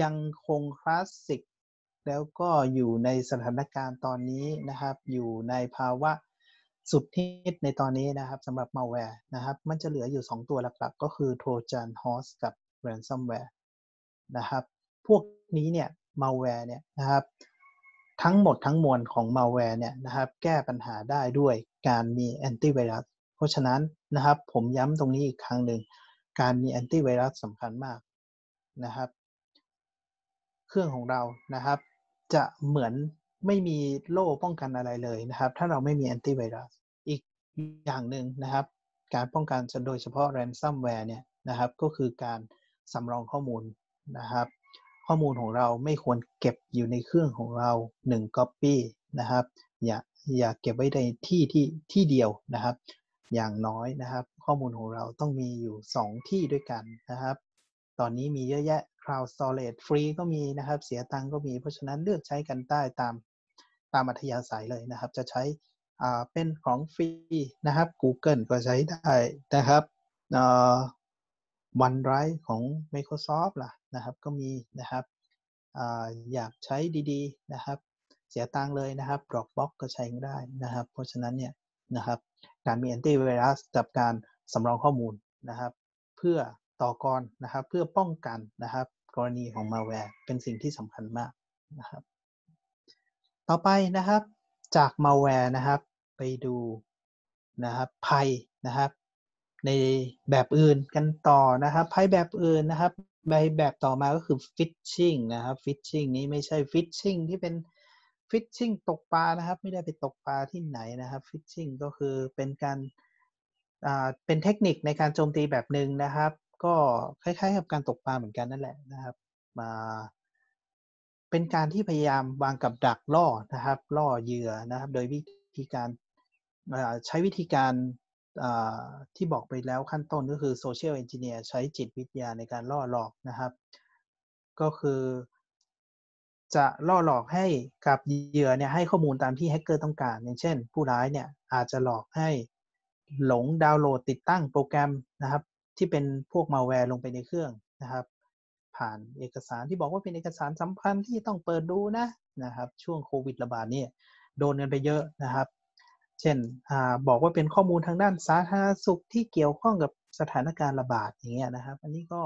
ยังคงคลาสสิกแล้วก็อยู่ในสถานการณ์ตอนนี้นะครับ อยู่ในภาวะสุดฮิตในตอนนี้นะครับสำหรับมาแวร์นะครับ มันจะเหลืออยู่ 2 ตัวหลักๆ ก็คือ Trojan Horse กับ Ransomware นะครับ พวกนี้เนี่ยมาแวร์เนี่ยนะครับ ทั้งหมดทั้งมวลของมาแวร์เนี่ยนะครับแก้ปัญหาได้ด้วยการมีแอนตี้ไวรัสเพราะฉะนั้นนะครับผมย้ำตรงนี้อีกครั้งหนึ่งการมีแอนตี้ไวรัสสำคัญมากนะครับ เครื่องของเรานะครับ จะเหมือนไม่มีโล่ป้องกันอะไรเลยนะครับ ถ้าเราไม่มีแอนตี้ไวรัสอีกอย่างหนึ่งนะครับ การป้องกันโดยเฉพาะ ransomware เนี่ยนะครับ ก็คือการสำรองข้อมูลนะครับ ข้อมูลของเราไม่ควรเก็บอยู่ในเครื่องของเรา1 copy นะครับ อย่าอย่าเก็บไว้ในที่ที่ที่เดียวนะครับ อย่างน้อยนะครับ ข้อมูลของเราต้องมีอยู่ 2 ที่ด้วยกันนะครับ ตอนนี้มีเยอะแยะ cloud storage ฟรีก็มีนะครับ เสียตังก็มี เพราะฉะนั้นเลือกใช้กันได้ตามตามอัธยาศัยเลยนะครับ จะใช้อ่าเป็นของฟรีนะครับ Google ก็ใช้ได้นะครับอ่า OneDrive ของ Microsoft ล่ะ นะครับก็มีนะครับออยากใช้ดีๆนะครับ เสียตังเลยนะครับ Dropbox ก็ใช้ได้นะครับ เพราะฉะนั้นเนี่ยนะครับการมีแอนตี้ไวรัสกับการสำรองข้อมูลนะครับ เพื่อต่อกรนะครับเพื่อป้องกันนะครับ กรณีของ malware เป็นสิ่งที่สำคัญมากนะครับ ต่อไปนะครับจาก malware นะครับไปดูนะครับภัยนะครับ ในแบบอื่นกันต่อนะครับภัยแบบอื่นนะครับ ใบแบบต่อมาก็คือ phishing นะครับ phishing นี้ไม่ใช่ phishing ที่เป็น phishing ตกปลานะครับ ไม่ได้ไปตกปลาที่ไหนนะครับ phishing ก็คือเป็นการอ่าเป็นเทคนิคในการโจมตีแบบหนึ่งนะครับ ก็คล้ายๆ กับการตกปลาเหมือนกันนั่นแหละนะครับมาเป็นการที่พยายามวางกับดักล่อนะครับ ล่อเหยื่อนะครับ โดยวิธีการใช้วิธีการ ที่บอกไปแล้วขั้นต้นก็คือ social engineer ใช้จิตวิทยาในการล่อหลอกนะครับ ก็คือ จะล่อหลอกให้กับเหยื่อเนี่ยให้ข้อมูลตามที่แฮกเกอร์ต้องการ อย่างเช่น ผู้ร้ายเนี่ยอาจจะหลอกให้หลงดาวน์โหลดติดตั้งโปรแกรมนะครับ ที่เป็นพวกมาแวร์ลงไปในเครื่องนะครับ ผ่านเอกสารที่บอกว่าเป็นเอกสารสำคัญที่ต้องเปิดดูนะนะครับ ช่วงโควิดระบาดนี่โดนกันไปเยอะนะครับ เช่นอบอกว่าเป็นข้อมูลทางด้านสาธารณสุขที่เกี่ยวข้องกับสถานการณ์ระบาดอย่างเงี้ยนะครับ อันนี้ก็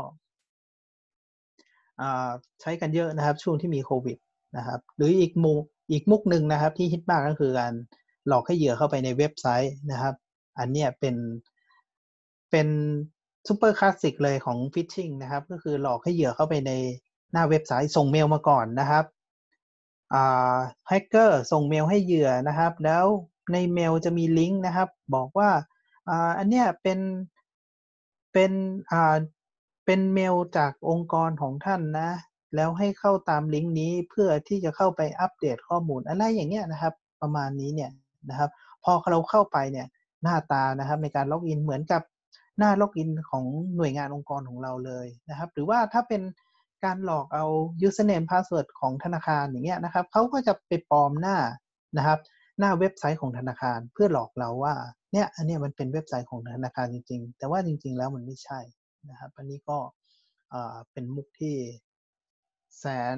ใช้กันเยอะนะครับ ช่วงที่มีโควิดนะครับ หรืออีกมุกอีกมุกหนึ่งนะครับ ที่ฮิตมากก็คือการหลอกให้เหยื่อเข้าไปในเว็บไซต์นะครับ อันเนี้ยเป็นเป็น super classic เลยของ phishing นะครับ ก็คือหลอกให้เหยื่อเข้าไปในหน้าเว็บไซต์ส่งเมลมาก่อนนะครับแฮกเกอร์ส่งเมลให้เหยื่อนะครับ แล้ว ในเมลจะมีลิงก์นะครับ บอกว่าอันเนี้ยเป็นเป็นอ่าเป็นเมลจากองค์กรของท่านนะ แล้วให้เข้าตามลิงก์นี้เพื่อที่จะเข้าไปอัปเดตข้อมูลอะไรอย่างเงี้ยนะครับ ประมาณนี้เนี่ยนะครับ พอเราเข้าไปเนี่ยหน้าตานะครับในการล็อกอินเหมือนกับหน้าล็อกอินของหน่วยงานองค์กรของเราเลยนะครับ หรือว่าถ้าเป็นการหลอกเอา username password ของธนาคารอย่างเงี้ยนะครับเขาก็จะไปปลอมหน้านะครับ หน้าเว็บไซต์ของธนาคารเพื่อหลอกเราว่าเนี่ยอันนี้มันเป็นเว็บไซต์ของธนาคารจริง ๆ แต่ว่าจริง ๆ แล้วมันไม่ใช่นะครับอันนี้ก็เป็นมุกที่แสน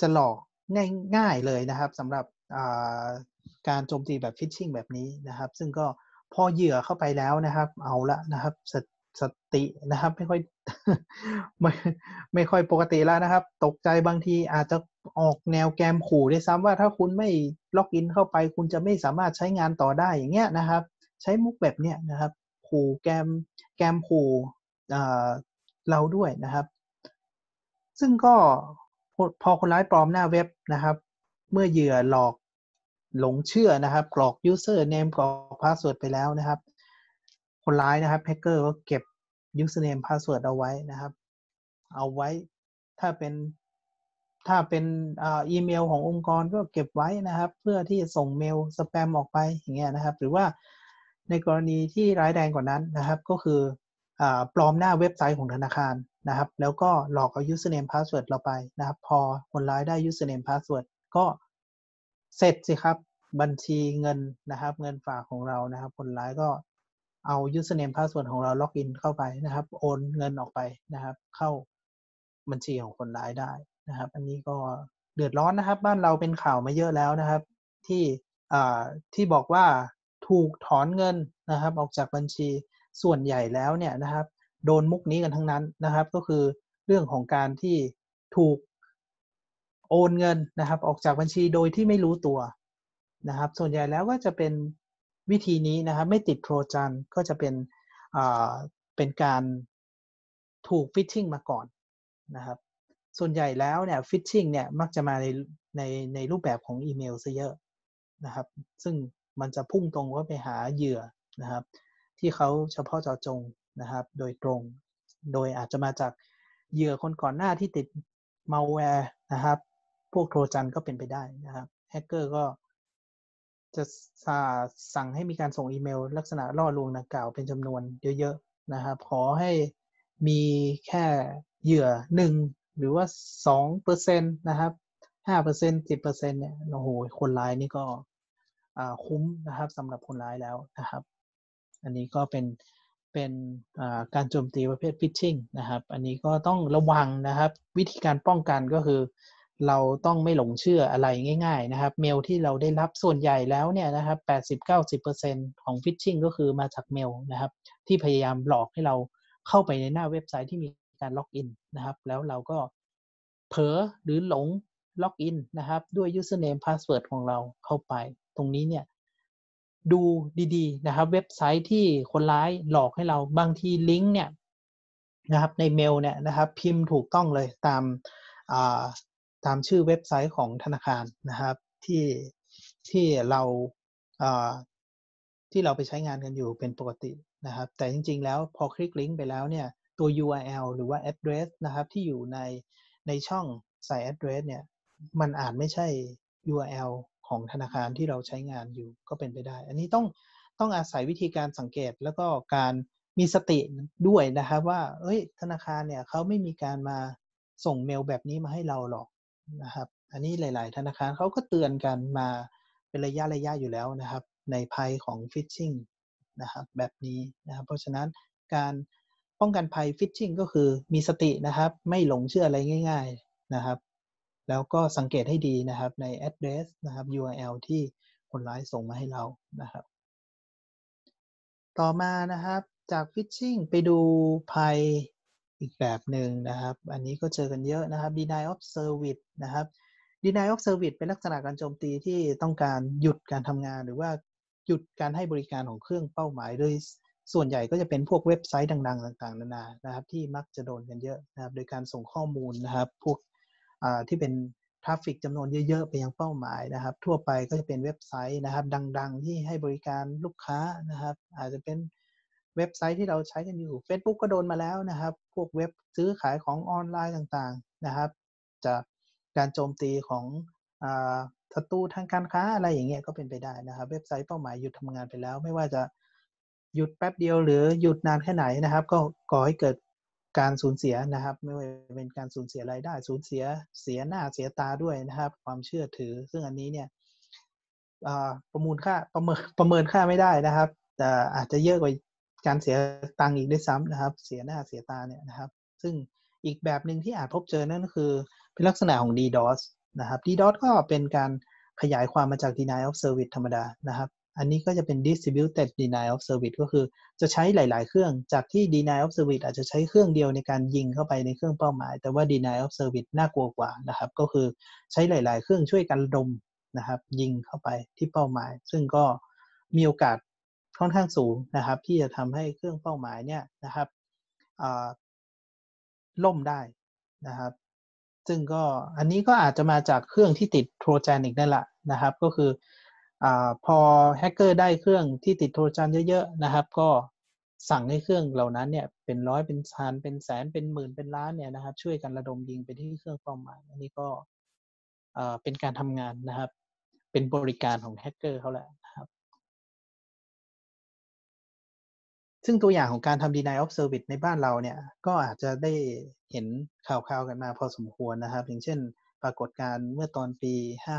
จะหลอกง่ายๆเลยนะครับสำหรับการโจมตีแบบฟิชชิงแบบนี้นะครับ ซึ่งก็พอเหยื่อเข้าไปแล้วนะครับ เอาละนะครับสสตินะครับ ไม่ค่อยไม่ไม่ค่อยปกติแล้วนะครับ ตกใจบางทีอาจจะ ออกแนวแกมขู่ด้วยซ้ำว่าถ้าคุณไม่ล็อกอินเข้าไป คุณจะไม่สามารถใช้งานต่อได้อย่างเงี้ยนะครับ ใช้มุกแบบเนี้ยนะครับขู่แกมแกมขู่เราด้วยนะครับ ซึ่งก็พอคนร้ายปลอมหน้าเว็บนะครับ เมื่อเหยื่อหลอกหลงเชื่อนะครับ กรอก user name กรอก password ไปแล้วนะครับ คนร้ายนะครับแฮกเกอร์ก็เก็บ username password เอาไว้นะครับ เอาไว้ถ้าเป็น ถ้าเป็นอีเมลขององค์กรก็เก็บไว้นะครับ เพื่อที่จะส่งเมลสแปมออกไปอย่างเงี้ยนะครับ หรือว่าในกรณีที่ร้ายแรงกว่านั้นนะครับ ก็คืออปลอมหน้าเว็บไซต์ของธนาคารนะครับ แล้วก็หลอกเอา username password เราไปนะครับ พอคนร้ายได้ username password ก็เสร็จสิครับบัญชีเงินนะครับ เงินฝากของเรานะครับ คนร้ายก็เอา username password ของเราล็อกอินเข้าไปนะครับ โอนเงินออกไปนะครับ เข้าบัญชีของคนร้ายได้ นะครับ อันนี้ก็เดือดร้อนนะครับ บ้านเราเป็นข่าวมาเยอะแล้วนะครับ ที่อ่าที่บอกว่าถูกถอนเงินนะครับ ออกจากบัญชีส่วนใหญ่แล้วเนี่ยนะครับ โดนมุกนี้กันทั้งนั้นนะครับ ก็คือเรื่องของการที่ถูกโอนเงินนะครับ ออกจากบัญชีโดยที่ไม่รู้ตัวนะครับ ส่วนใหญ่แล้วก็จะเป็นวิธีนี้นะครับ ไม่ติดโทรจันก็จะเป็นอ่าเป็นการถูกฟิชชิ่งมาก่อนนะครับ ส่วนใหญ่แล้วเนี่ย phishing เนี่ยมักจะมาในในในรูปแบบของอีเมลซะเยอะนะครับ ซึ่งมันจะพุ่งตรงว่าไปหาเหยื่อนะครับ ที่เขาเฉพาะเจาะจงนะครับ โดยตรง โดยอาจจะมาจากเหยื่อคนก่อนหน้าที่ติดมาแวร์นะครับ พวกโทรจันก็เป็นไปได้นะครับแฮกเกอร์ก็จะสั่งให้มีการส่งอีเมล ลักษณะล่อลวงดังกล่าวเป็นจำนวนเยอะๆนะครับ ขอให้มีแค่เหยื่อหนึ่ง หรือว่าสองเปอร์เซ็นตนะครับห้าเปอร์เซ็นสิบเปอร์เซ็นเนี่ยโอ้โหคนร้ายนี่ก็คุ้มนะครับสำหรับคนร้ายแล้วนะครับ อันนี้ก็เป็นเป็นการโจมตีประเภทฟิชชิงนะครับ อันนี้ก็ต้องระวังนะครับ วิธีการป้องกันก็คือ เราต้องไม่หลงเชื่ออะไรง่ายๆนะครับ เมลที่เราได้รับส่วนใหญ่แล้วเนี่ยนะครับ 80-90%ของฟิชชิงก็คือมาจากเมลนะครับ ที่พยายามหลอกให้เราเข้าไปในหน้าเว็บไซต์ที่มี การ login นะครับ แล้วเราก็เผลอหรือหลง login นะครับ ด้วย username password ของเราเข้าไป ตรงนี้เนี่ยดูดีๆนะครับ เว็บไซต์ที่คนร้ายหลอกให้เราบางทีลิงก์เนี่ยนะครับในเมลเนี่ยนะครับ พิมพ์ถูกต้องเลยตามตามชื่อเว็บไซต์ของธนาคารนะครับ ที่ที่เราที่เราไปใช้งานกันอยู่เป็นปกตินะครับ แต่จริง ๆ แล้วพอคลิกลิงก์ไปแล้วเนี่ย ตัว URL หรือว่า address นะครับ ที่อยู่ในในช่องใส่ address เนี่ย มันอาจไม่ใช่ URL ของธนาคารที่เราใช้งานอยู่ก็เป็นไปได้ อันนี้ต้องต้องอาศัยวิธีการสังเกตแล้วก็การมีสติด้วยนะครับว่า เอ้ย ธนาคารเนี่ยเขาไม่มีการมาส่งเมลแบบนี้มาให้เราหรอกนะครับ อันนี้หลาย ๆ ธนาคารเขาก็เตือนกันมาเป็นระยะระยะอยู่แล้วนะครับ ในภัยของฟิชชิงนะครับแบบนี้นะครับ เพราะฉะนั้นการ ป้องกันภัยฟิชชิงก็คือมีสตินะครับ ไม่หลงเชื่ออะไรง่าย ๆนะครับ แล้วก็สังเกตให้ดีนะครับใน address นะครับ URL ที่คนร้ายส่งมาให้เรานะครับ ต่อมานะครับจาก phishing ไปดูภัยอีกแบบหนึ่งนะครับ อันนี้ก็เจอกันเยอะนะครับ deny of service นะครับ deny of service เป็นลักษณะการโจมตีที่ต้องการหยุดการทำงานหรือว่าหยุดการให้บริการของเครื่องเป้าหมายโดย ส่วนใหญ่ก็จะเป็นพวกเว็บไซต์ดัง ๆ ต่าง ๆ นานานะครับ ที่มักจะโดนกันเยอะนะครับ โดยการส่งข้อมูลนะครับ พวกที่เป็นทราฟฟิกจำนวนเยอะๆ ไปยังเป้าหมายนะครับ ทั่วไปก็จะเป็นเว็บไซต์นะครับ ดัง ๆ ที่ให้บริการลูกค้านะครับ อาจจะเป็นเว็บไซต์ที่เราใช้กันอยู่ Facebook ก็โดนมาแล้วนะครับ พวกเว็บซื้อขายของออนไลน์ต่างๆนะครับ จากการโจมตีของศัตรูทางการค้าอะไรอย่างเงี้ยก็เป็นไปได้นะครับ เว็บไซต์เป้าหมายหยุดทำงานไปแล้ว ไม่ว่าจะ หยุดแป๊บเดียวหรือหยุดนานแค่ไหนนะครับ ก็ก่อให้เกิดการสูญเสียนะครับ ไม่ว่าเป็นการสูญเสียรายได้สูญเสียเสียหน้าเสียตาด้วยนะครับ ความเชื่อถือ ซึ่งอันนี้เนี่ยประมูลค่าประเมินประเมินค่าไม่ได้นะครับ แต่อาจจะเยอะกว่าการเสียตังค์อีกด้วยซ้ำนะครับ เสียหน้าเสียตาเนี่ยนะครับ ซึ่งอีกแบบหนึ่งที่อาจพบเจอนั่นก็คือเป็นลักษณะของ DDoS นะครับ DDoS ก็เป็นการขยายความมาจาก Denial of Service ธรรมดานะครับ อันนี้ก็จะเป็น distributed denial of service ก็คือจะใช้หลาย ๆ เครื่องจากที่ denial of service อาจจะใช้เครื่องเดียวในการยิงเข้าไปในเครื่องเป้าหมาย แต่ว่า denial of service น่ากลัวกว่านะครับ ก็คือใช้หลาย ๆ เครื่องช่วยกันดมนะครับ ยิงเข้าไปที่เป้าหมาย ซึ่งก็มีโอกาสค่อนข้างสูงนะครับ ที่จะทำให้เครื่องเป้าหมายเนี่ยนะครับล่มได้นะครับ ซึ่งก็อันนี้ก็อาจจะมาจากเครื่องที่ติดโทรแจนอีกนั่นแหละนะครับ ก็คือ อพอแฮกเกอร์ได้เครื่องที่ติดโทรจันเยอะๆนะครับ ก็สั่งให้เครื่องเหล่านั้นเนี่ยเป็นร้อยเป็นพันเป็นแสนเป็นหมื่นเป็นล้านเนี่ยนะครับ ช่วยกันระดมยิงไปที่เครื่องเป้าหมาย อันนี้ก็เป็นการทำงานนะครับ เป็นบริการของแฮกเกอร์เขาแหละนะครับ ซึ่งตัวอย่างของการทำ deny of service ในบ้านเราเนี่ย ก็อาจจะได้เห็นข่าวๆกันมาพอสมควรนะครับ อย่างเช่น ปรากฏการเมื่อตอนปี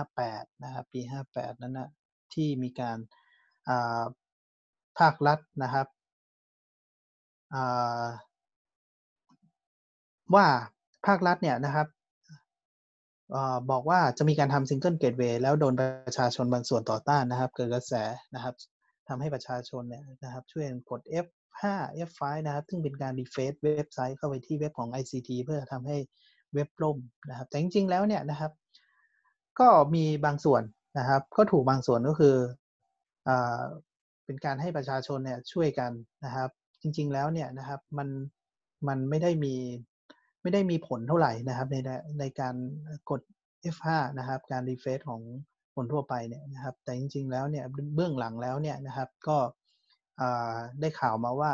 58 นะครับ ปี 58 นั้นนะ ที่มีการภาครัฐนะครับว่าภาครัฐเนี่ยนะครับบอกว่าจะมีการทำ single gateway แล้วโดนประชาชนบางส่วนต่อต้านนะครับ เกิดกระแสนะครับทำให้ประชาชนเนี่ยนะครับช่วยกด F5 F5 นะครับ ซึ่งเป็นการ refresh เว็บไซต์เข้าไปที่เว็บของ ICT เพื่อทำให้เว็บล่มนะครับ แต่จริงๆแล้วเนี่ยนะครับ ก็มีบางส่วน นะครับ ก็ถูกบางส่วนก็คือเป็นการให้ประชาชนเนี่ยช่วยกันนะครับ จริง ๆแล้วเนี่ยนะครับมันมันไม่ได้มีไม่ได้มีผลเท่าไหร่นะครับ ในในการกด F5 นะครับ การรีเฟซของคนทั่วไปเนี่ยนะครับ แต่จริง ๆ แล้วเนี่ยเบื้องหลังแล้วเนี่ยนะครับ ก็ได้ข่าวมาว่า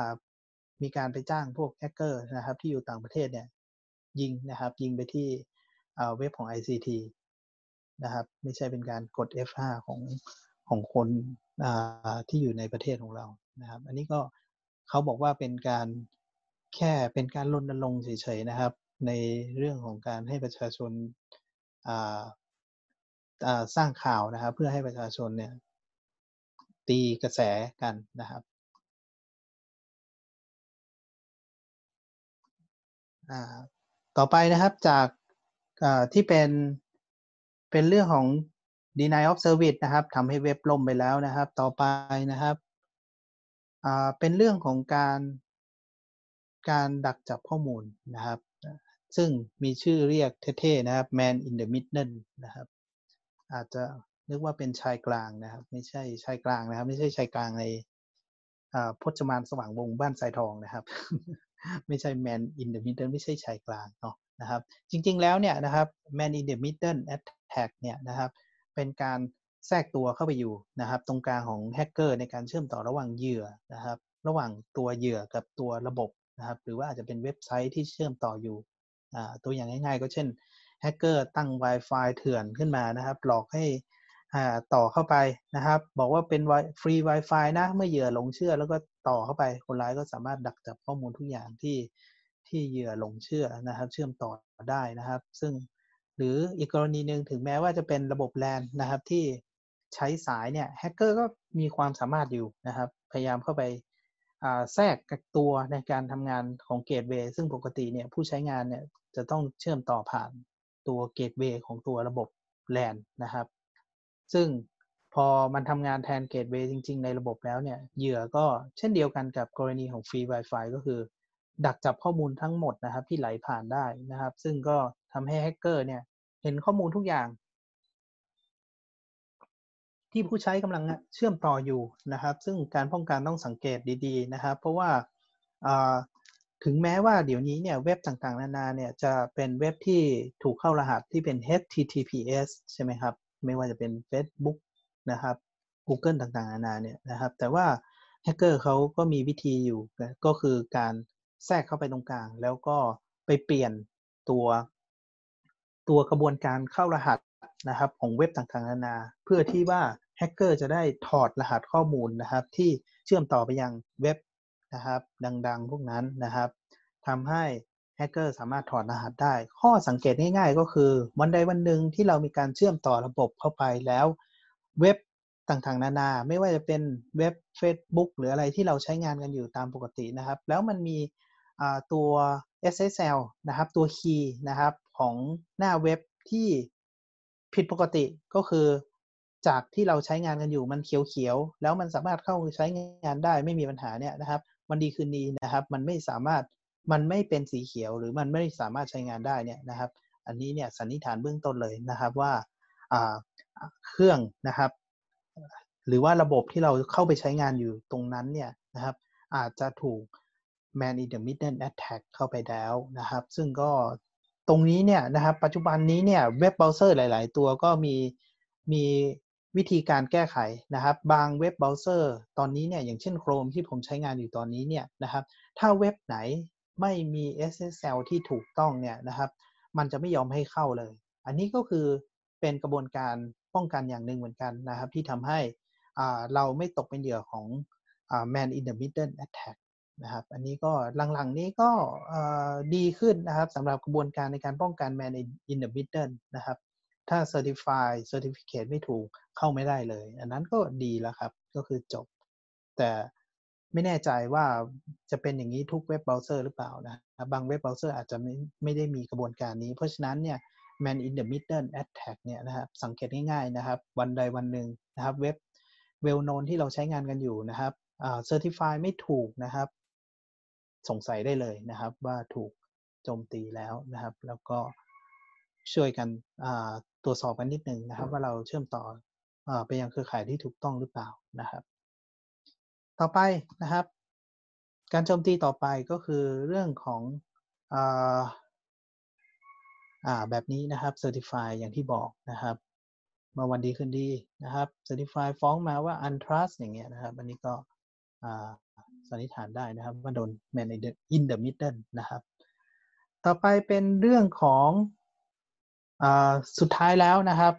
มีการไปจ้างพวกแฮกเกอร์นะครับ ที่อยู่ต่างประเทศเนี่ยยิงนะครับ ยิงไปที่เว็บของ ICT นะครับ ไม่ใช่เป็นการกด F5 ของของคนที่อยู่ในประเทศของเรานะครับ อันนี้ก็เขาบอกว่าเป็นการแค่เป็นการรณรงค์เฉยๆนะครับ ในเรื่องของการให้ประชาชนสร้างข่าวนะครับ เพื่อให้ประชาชนเนี่ยตีกระแสกันนะครับต่อไปนะครับจากที่เป็น เป็นเรื่องของ deny of service นะครับทำให้เว็บล่มไปแล้วนะครับ ต่อไปนะครับเป็นเรื่องของการการดักจับข้อมูลนะครับ ซึ่งมีชื่อเรียกเท่ๆนะครับ man in the middle นะครับ อาจจะนึกว่าเป็นชายกลางนะครับ ไม่ใช่ชายกลางนะครับ ไม่ใช่ชายกลางในพจมานสว่างวงบ้านสายทองนะครับ ไม่ใช่ man in the middle ไม่ใช่ชายกลางเนาะ นะครับ จริง ๆ แล้วเนี่ยนะครับ man in the middle attack เนี่ยนะครับ เป็นการแทรกตัวเข้าไปอยู่นะครับ ตรงกลางของแฮกเกอร์ในการเชื่อมต่อระหว่างเหยื่อนะครับ ระหว่างตัวเหยื่อกับตัวระบบนะครับ หรือว่าอาจจะเป็นเว็บไซต์ที่เชื่อมต่ออยู่ตัวอย่างง่ายๆ ก็เช่นแฮกเกอร์ตั้ง Wi-Fi เถื่อนขึ้นมานะครับ หลอกให้ต่อเข้าไปนะครับ บอกว่าเป็นฟรี Wi-Fi นะ เมื่อเหยื่อหลงเชื่อแล้วก็ต่อเข้าไป คนร้ายก็สามารถดักจับข้อมูลทุกอย่างที่ ที่เหยื่อหลงเชื่อนะครับ เชื่อมต่อได้นะครับ ซึ่งหรืออีกกรณีหนึ่งถึงแม้ว่าจะเป็นระบบแลนนะครับที่ใช้สายเนี่ยแฮกเกอร์ก็มีความสามารถอยู่นะครับ พยายามเข้าไปแทรกกับตัวในการทำงานของ gateway ซึ่งปกติเนี่ยผู้ใช้งานเนี่ยจะต้องเชื่อมต่อผ่านตัว gateway ของตัวระบบแลนนะครับ ซึ่งพอมันทำงานแทนเกตเวย์จริง ๆ ในระบบแล้วเนี่ยเหยื่อก็เช่นเดียวกันกับกรณีของฟรี Wi-Fi ก็คือ ดักจับข้อมูลทั้งหมดนะครับ ที่ไหลผ่านได้นะครับ ซึ่งก็ทำให้แฮกเกอร์เนี่ย เห็นข้อมูลทุกอย่าง ที่ผู้ใช้กำลังเชื่อมต่ออยู่นะครับ ซึ่งการป้องกันต้องสังเกตดี ๆ นะครับ เพราะว่าถึงแม้ว่าเดี๋ยวนี้เนี่ยเว็บต่างๆ นานาเนี่ยจะเป็นเว็บที่ถูกเข้ารหัสที่เป็น HTTPS ใช่ไหมครับ ไม่ว่าจะเป็น Facebook นะครับ Google ต่างๆ นานาเนี่ยนะครับ แต่ว่าแฮกเกอร์เขาก็มีวิธีอยู่ก็คือการ แทรกเข้าไปตรงกลาง แล้วก็ไปเปลี่ยนตัวตัวกระบวนการเข้ารหัสนะครับของเว็บต่างๆนานา เพื่อที่ว่าแฮกเกอร์จะได้ถอดรหัสข้อมูลนะครับ ที่เชื่อมต่อไปยังเว็บนะครับ ดังๆ พวกนั้นนะครับทำให้แฮกเกอร์สามารถถอดรหัสได้ ข้อสังเกตง่ายๆ ก็คือวันใดวันหนึ่งที่เรามีการเชื่อมต่อระบบเข้าไปแล้วเว็บต่างๆ นานา ไม่ว่าจะเป็นเว็บ Facebook หรืออะไรที่เราใช้งานกันอยู่ตามปกตินะครับ แล้วมันมี ตัว SSL นะครับตัวคีย์นะครับของหน้าเว็บที่ผิดปกติก็คือจากที่เราใช้งานกันอยู่มันเขียวๆแล้วมันสามารถเข้าใช้งานได้ไม่มีปัญหาเนี่ยนะครับวันดีคืนดีนะครับ มันไม่สามารถมันไม่เป็นสีเขียวหรือมันไม่สามารถใช้งานได้เนี่ยนะครับ อันนี้เนี่ยสันนิษฐานเบื้องต้นเลยนะครับว่าเครื่องนะครับ หรือว่าระบบที่เราเข้าไปใช้งานอยู่ตรงนั้นเนี่ยนะครับ อาจจะถูก man in the middle attack เข้าไปแล้วนะครับ ซึ่งก็ตรงนี้เนี่ยนะครับ ปัจจุบันนี้เนี่ยเว็บเบราว์เซอร์หลาย ๆ ตัวก็มีมีวิธีการแก้ไขนะครับ บางเว็บเบราว์เซอร์ตอนนี้เนี่ยอย่างเช่น Chrome ที่ผมใช้งานอยู่ตอนนี้เนี่ยนะครับ ถ้าเว็บไหนไม่มี SSL ที่ถูกต้องเนี่ยนะครับ มันจะไม่ยอมให้เข้าเลย อันนี้ก็คือเป็นกระบวนการป้องกันอย่างหนึ่งเหมือนกันนะครับ ที่ทำให้เราไม่ตกเป็นเหยื่อของ man in the middle attack นะครับ อันนี้ก็หลังๆนี้ก็ดีขึ้นนะครับสำหรับกระบวนการในการป้องกัน man in the middle นะครับ ถ้า Certify Certificate ไม่ถูกเข้าไม่ได้เลย อันนั้นก็ดีแล้วครับ ก็คือจบ แต่ไม่แน่ใจว่าจะเป็นอย่างนี้ทุก web browser หรือเปล่านะบาง web browser อาจจะไม่ไม่ได้มีกระบวนการนี้ เพราะฉะนั้นเนี่ย man in the middle attack เนี่ยนะครับสังเกตง่ายๆนะครับ วันใดวันหนึ่งนะครับ เว็บ well known ที่เราใช้งานกันอยู่นะครับอ่า certify ไม่ถูกนะครับ สงสัยได้เลยนะครับ ว่าถูกโจมตีแล้วนะครับ แล้วก็ช่วยกันตรวจสอบกันนิดหนึ่งนะครับ ว่าเราเชื่อมต่ออไปยังเครือข่ายที่ถูกต้องหรือเปล่านะครับ ต่อไปนะครับ การโจมตีต่อไปก็คือเรื่องของอ่าแบบนี้นะครับ Certify อย่างที่บอกนะครับมาวันดีคืนดีนะครับ certify ฟ้องมาว่า untrust อย่างเงี้ยนะครับ อันนี้ก็อ่า สันนิษฐานได้นะครับ ว่าโดน man in the in the middle นะครับ ต่อไปเป็นเรื่องของอ่าสุดท้ายแล้วนะครับ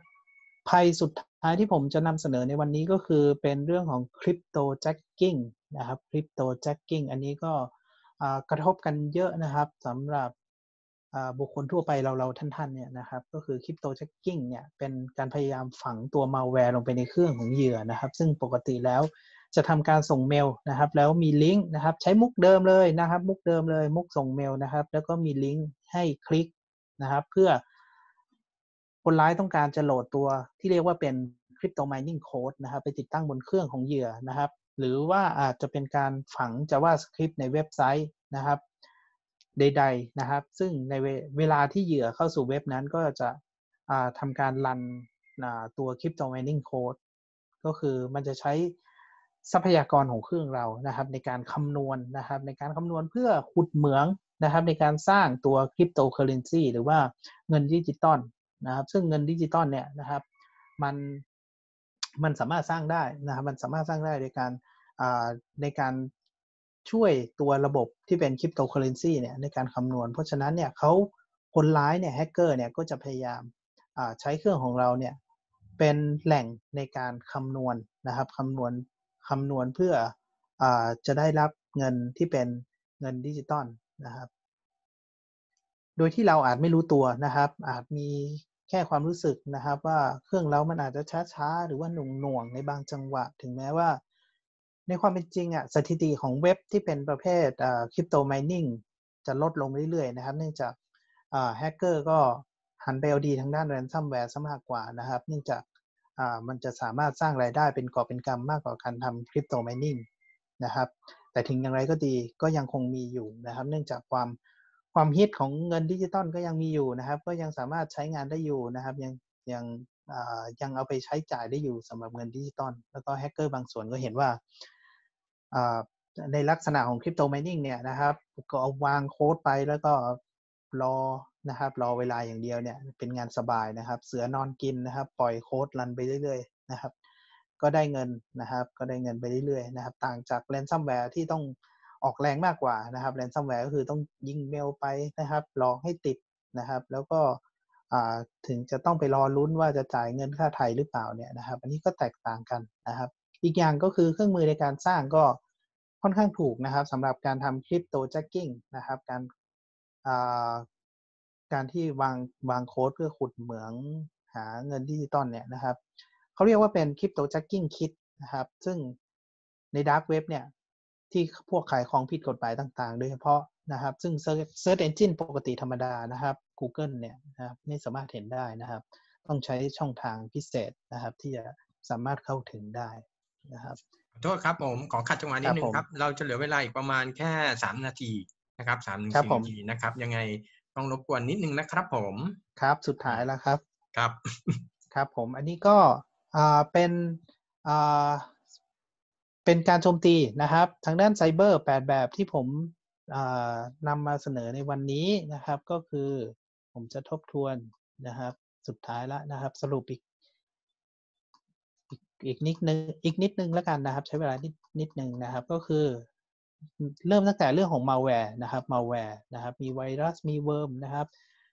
ภัยสุดท้ายที่ผมจะนำเสนอในวันนี้ก็คือเป็นเรื่องของ crypto jacking นะครับ crypto jacking อันนี้ก็อ่ากระทบกันเยอะนะครับสำหรับอ่าบุคคลทั่วไปเราเราท่านๆเนี่ยนะครับ ก็คือ crypto jacking เนี่ยเป็นการพยายามฝังตัวมาแวร์ลงไปในเครื่องของเหยื่อนะครับ ซึ่งปกติแล้ว จะทำการส่งเมลนะครับ แล้วมีลิงก์นะครับ ใช้มุกเดิมเลยนะครับ มุกเดิมเลย มุกส่งเมลนะครับ แล้วก็มีลิงก์ให้คลิกนะครับ เพื่อคนร้ายต้องการจะโหลดตัวที่เรียกว่าเป็น crypto mining code นะครับ ไปติดตั้งบนเครื่องของเหยื่อนะครับ หรือว่าอาจจะเป็นการฝัง JavaScript ในเว็บไซต์นะครับใดๆนะครับ ซึ่งในเวเวลาที่เหยื่อเข้าสู่เว็บนั้นก็จะทำการรันตัว crypto mining code ก็คือมันจะใช้ ทรัพยากรของเครื่องเรานะครับ ในการคำนวณนะครับ ในการคำนวณเพื่อขุดเหมืองนะครับ ในการสร้างตัวคริปโตเคอเรนซีหรือว่าเงินดิจิตอลนะครับ ซึ่งเงินดิจิตอลเนี่ยนะครับ มันมันสามารถสร้างได้นะครับ มันสามารถสร้างได้โดยการอ่าในการช่วยตัวระบบที่เป็นคริปโตเคอเรนซีเนี่ยในการคำนวณ เพราะฉะนั้นเนี่ยเขาคนร้ายเนี่ยแฮกเกอร์เนี่ยก็จะพยายามอ่าใช้เครื่องของเราเนี่ยเป็นแหล่งในการคำนวณนะครับคำนวณ คำนวณเพื่ออจะได้รับเงินที่เป็นเงินดิจิตอลนะครับ โดยที่เราอาจไม่รู้ตัวนะครับ อาจมีแค่ความรู้สึกนะครับว่าเครื่องเรามันอาจจะช้าๆ หรือว่าหน่วงหน่วงๆในบางจังหวะ ถึงแม้ว่า ในความเป็นจริงอะสถิติของเว็บที่เป็นประเภทcrypto mining จะลดลงเรื่อยๆนะครับ เนื่องจากแฮกเกอร์ก็หันไปเอาดีทางด้าน ransomware ซะมากกว่านะครับ เนื่องจาก มันจะสามารถสร้างรายได้เป็นกอบเป็นกำมากกว่าการทำ crypto mining นะครับแต่ถึงอย่างไรก็ดีก็ยังคงมีอยู่นะครับ เนื่องจากความความฮิตของเงินดิจิตอลก็ยังมีอยู่นะครับ ก็ยังสามารถใช้งานได้อยู่นะครับ ยังยังอ่ายังเอาไปใช้จ่ายได้อยู่สำหรับเงินดิจิตอลแล้วก็แฮกเกอร์บางส่วนก็เห็นว่าอ่าในลักษณะของ crypto mining เนี่ยนะครับ ก็เอาวางโค้ดไปแล้วก็รอ นะครับ รอเวลาอย่างเดียวเนี่ยเป็นงานสบายนะครับ เสือนอนกินนะครับ ปล่อยโค้ด run ไปเรื่อยๆนะครับ ก็ได้เงินนะครับ ก็ได้เงินไปเรื่อยๆนะครับ ต่างจาก ransomware ที่ต้องออกแรงมากกว่านะครับ ransomware ก็คือต้องยิงเมลไปนะครับหลอกให้ติดนะครับ แล้วก็ถึงจะต้องไปรอลุ้นว่าจะจ่ายเงินค่าไถ่หรือเปล่าเนี่ยนะครับ อันนี้ก็แตกต่างกันนะครับ อีกอย่างก็คือเครื่องมือในการสร้างก็ค่อนข้างถูกนะครับสำหรับการทำ crypto jacking นะครับ การ การที่วางวางโค้ดเพื่อขุดเหมืองหาเงินดิจิตอลเนี่ยนะครับเขาเรียกว่าเป็น crypto jacking kit นะครับ ซึ่งใน dark web เนี่ย ที่พวกขายของผิดกฎหมายต่างๆ โดยเฉพาะนะครับ ซึ่ง Search Engine ปกติธรรมดานะครับ Google เนี่ยนะครับไม่สามารถเห็นได้นะครับ ต้องใช้ช่องทางพิเศษนะครับ ที่จะสามารถเข้าถึงได้นะครับขอโทษครับผมขอขัดจังหวะนิดนึครับผมงครับ เราจะเหลือเวลาอีกประมาณแค่สามนาทีนะครับสามถึงครับสี่ผมนาทีนะครับ ยังไง ต้องรบกวนนิดนึงนะครับผมครับสุดท้ายแล้วครับครับครับ ผมอันนี้ก็อ่าเป็นอ่าเป็นการโจมตีนะครับ ทางด้านไซเบอร์8แบบที่ผมอ่านำมาเสนอในวันนี้นะครับ ก็คือผมจะทบทวนนะครับ สุดท้ายแล้วนะครับ สรุปอีกอีกอีกนิดนึงอีกนิดนึงแล้วกันนะครับ ใช้เวลานิดนิดนึงนะครับ ก็คือ เริ่มตั้งแต่เรื่องของ malware นะครับ malware นะครับ มีไวรัส มีเวิร์มนะครับ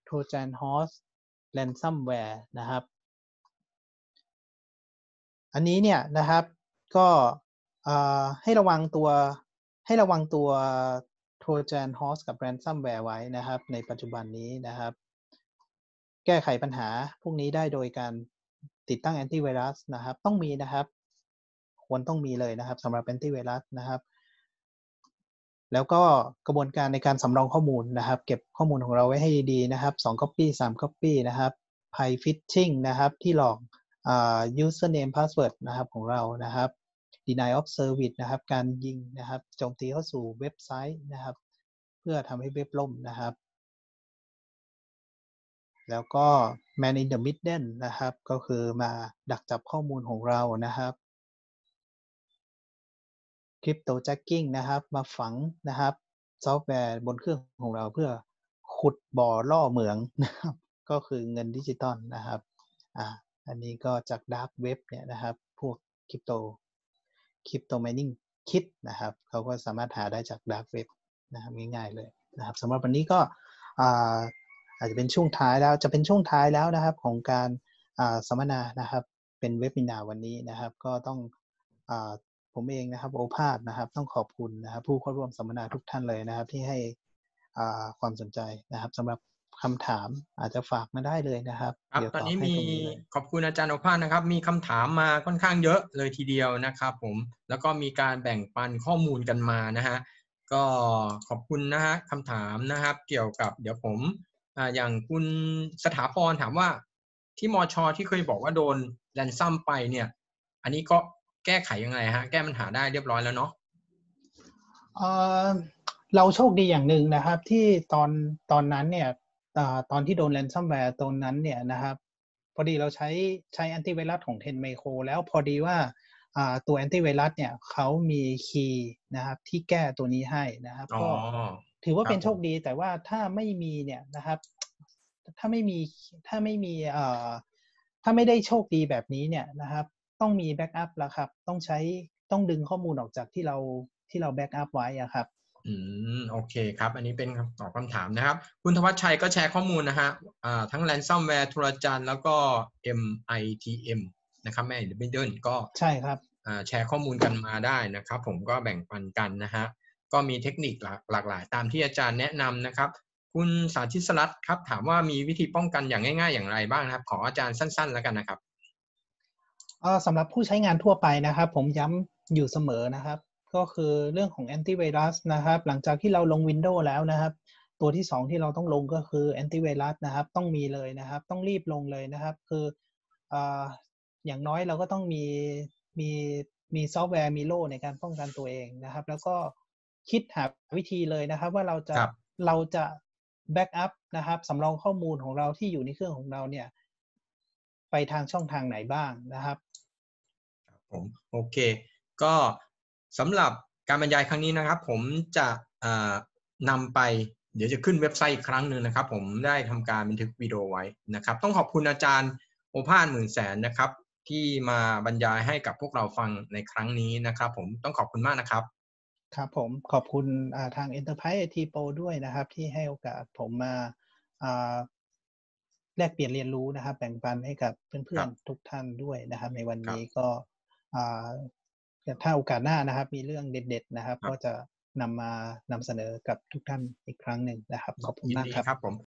trojan horse ransomware นะครับ อันนี้เนี่ยนะครับ ก็ให้ระวังตัว ให้ระวังตัว Trojan Horse กับ Ransomware ไว้นะครับ ในปัจจุบันนี้นะครับ แก้ไขปัญหาพวกนี้ได้โดยการติดตั้งแอนตี้ไวรัสนะครับ ต้องมีนะครับ ควรต้องมีเลยนะครับสำหรับแอนตี้ไวรัสนะครับ แล้วก็กระบวนการในการสำรองข้อมูลนะครับ เก็บข้อมูลของเราไว้ให้ดีๆนะครับ2 copy 3 copy นะครับ py phishing นะครับ ที่หลอกอ่า username password นะครับของเรานะครับ deny of service นะครับ การยิงนะครับโจมตีเข้าสู่เว็บไซต์นะครับ เพื่อทำให้เว็บล่มนะครับ แล้วก็ man in the middle นะครับ ก็คือมาดักจับข้อมูลของเรานะครับ crypto jacking นะครับ มาฝังนะครับ ซอฟต์แวร์บนเครื่องของเราเพื่อขุดบ่อล่อเหมืองนะครับ ก็คือเงินดิจิตอลนะครับอ่าอันนี้ก็จาก dark web เนี่ยนะครับ พวก crypto crypto mining kit นะครับ เขาก็สามารถหาได้จาก dark web นะครับง่ายๆเลยนะครับสำหรับวันนี้ก็อาจจะเป็นช่วงท้ายแล้วจะเป็นช่วงท้ายแล้วนะครับของการสัมมนานะครับ เป็นเว็บมินาวันนี้นะครับ ก็ต้องอ ผมเองนะครับโอภาสนะครับ ต้องขอบคุณนะครับ ผู้เข้าร่วมสัมมนาทุกท่านเลยนะครับ ที่ให้ความสนใจนะครับสำหรับคำถามอาจจะฝากมาได้เลยนะครับครับตอนนี้มีขอบคุณอาจารย์โอภาสนะครับ มีคำถามมาค่อนข้างเยอะเลยทีเดียวนะครับ ผมแล้วก็มีการแบ่งปันข้อมูลกันมานะฮะก็ขอบคุณนะฮะคำถามนะครับ เกี่ยวกับเดี๋ยวผมอ่าอย่างคุณสถาพรถามว่าที่มอชอที่เคยบอกว่าโดนแรนซัมไปเนี่ย อันนี้ก็ แก้ไขยังไงฮะ แก้ปัญหาได้เรียบร้อยแล้วเนาะเออเราโชคดีอย่างหนึ่งนะครับ ที่ตอนตอนนั้นเนี่ยตอนที่โดน ransomware ตรงนั้นเนี่ยนะครับพอดีเราใช้ใช้แอนติไวรัสของ Trend Micro แล้วพอดีว่าตัวแอนติไวรัสเนี่ยเขามี key นะครับที่แก้ตัวนี้ให้นะครับก็ถือว่าเป็นโชคดีแต่ว่าถ้าไม่มีเนี่ยนะครับ ถ้าไม่มีถ้าไม่มีเอ่อถ้าไม่ได้โชคดีแบบนี้เนี่ยนะครับ ต้องมี backup แล้วครับ ต้องใช้ต้องดึงข้อมูลออกจากที่เราที่เรา backup ไว้อะครับอืมโอเคครับ อันนี้เป็นคำตอบคำถามนะครับ คุณธวัชชัยก็แชร์ข้อมูลนะฮะอ่าทั้ง ransomware Trojan แล้วก็ MITM นะครับ man in the middle ก็ใช่ครับอ่าแชร์ข้อมูลกันมาได้นะครับ ผมก็แบ่งปันกันนะฮะก็มีเทคนิคหลากหลากหลาย ตามที่อาจารย์แนะนำนะครับ คุณสาธิตสลัดครับ ถามว่ามีวิธีป้องกันอย่างง่าย ๆ อย่างไรบ้างนะครับ ขออาจารย์สั้น ๆ แล้วกันนะครับ สำหรับผู้ใช้งานทั่วไปนะครับ ผมย้ำอยู่เสมอนะครับ ก็คือเรื่องของแอนติไวรัสนะครับ หลังจากที่เราลง Windows แล้วนะครับ ตัวที่ 2 ที่เราต้องลงก็คือแอนติไวรัสนะครับ ต้องมีเลยนะครับ ต้องรีบลงเลยนะครับ คืออย่างน้อยเราก็ต้องมีมีมีซอฟต์แวร์มีโล่ในการป้องกันตัวเองนะครับ แล้วก็คิดหาวิธีเลยนะครับ ว่าเราจะเราจะ backup นะครับสำรองข้อมูลของเราที่อยู่ในเครื่องของเราเนี่ย ไปทางช่องทางไหนบ้างนะครับ ผมโอเค ก็สำหรับการบรรยายครั้งนี้นะครับ ผมจะนำไปเดี๋ยวจะขึ้นเว็บไซต์อีกครั้งหนึ่งนะครับ ผมได้ทำการบันทึกวิดีโอไว้นะครับ ต้องขอบคุณอาจารย์โอภาสหมื่นแสนนะครับ ที่มาบรรยายให้กับพวกเราฟังในครั้งนี้นะครับ ผมต้องขอบคุณมากนะครับ ครับผมขอบคุณทาง Enterprise IT Pro ด้วยนะครับ ที่ให้โอกาสผมมาแลกเปลี่ยนเรียนรู้นะครับ แบ่งปันให้กับเพื่อนๆทุกท่านด้วยนะครับ ในวันนี้ก็ ถ้าโอกาสหน้านะครับ มีเรื่องเด็ด ๆ นะครับ ก็จะนำมานำเสนอกับทุกท่านอีกครั้งหนึ่งนะครับ ขอบคุณมากครับครับผม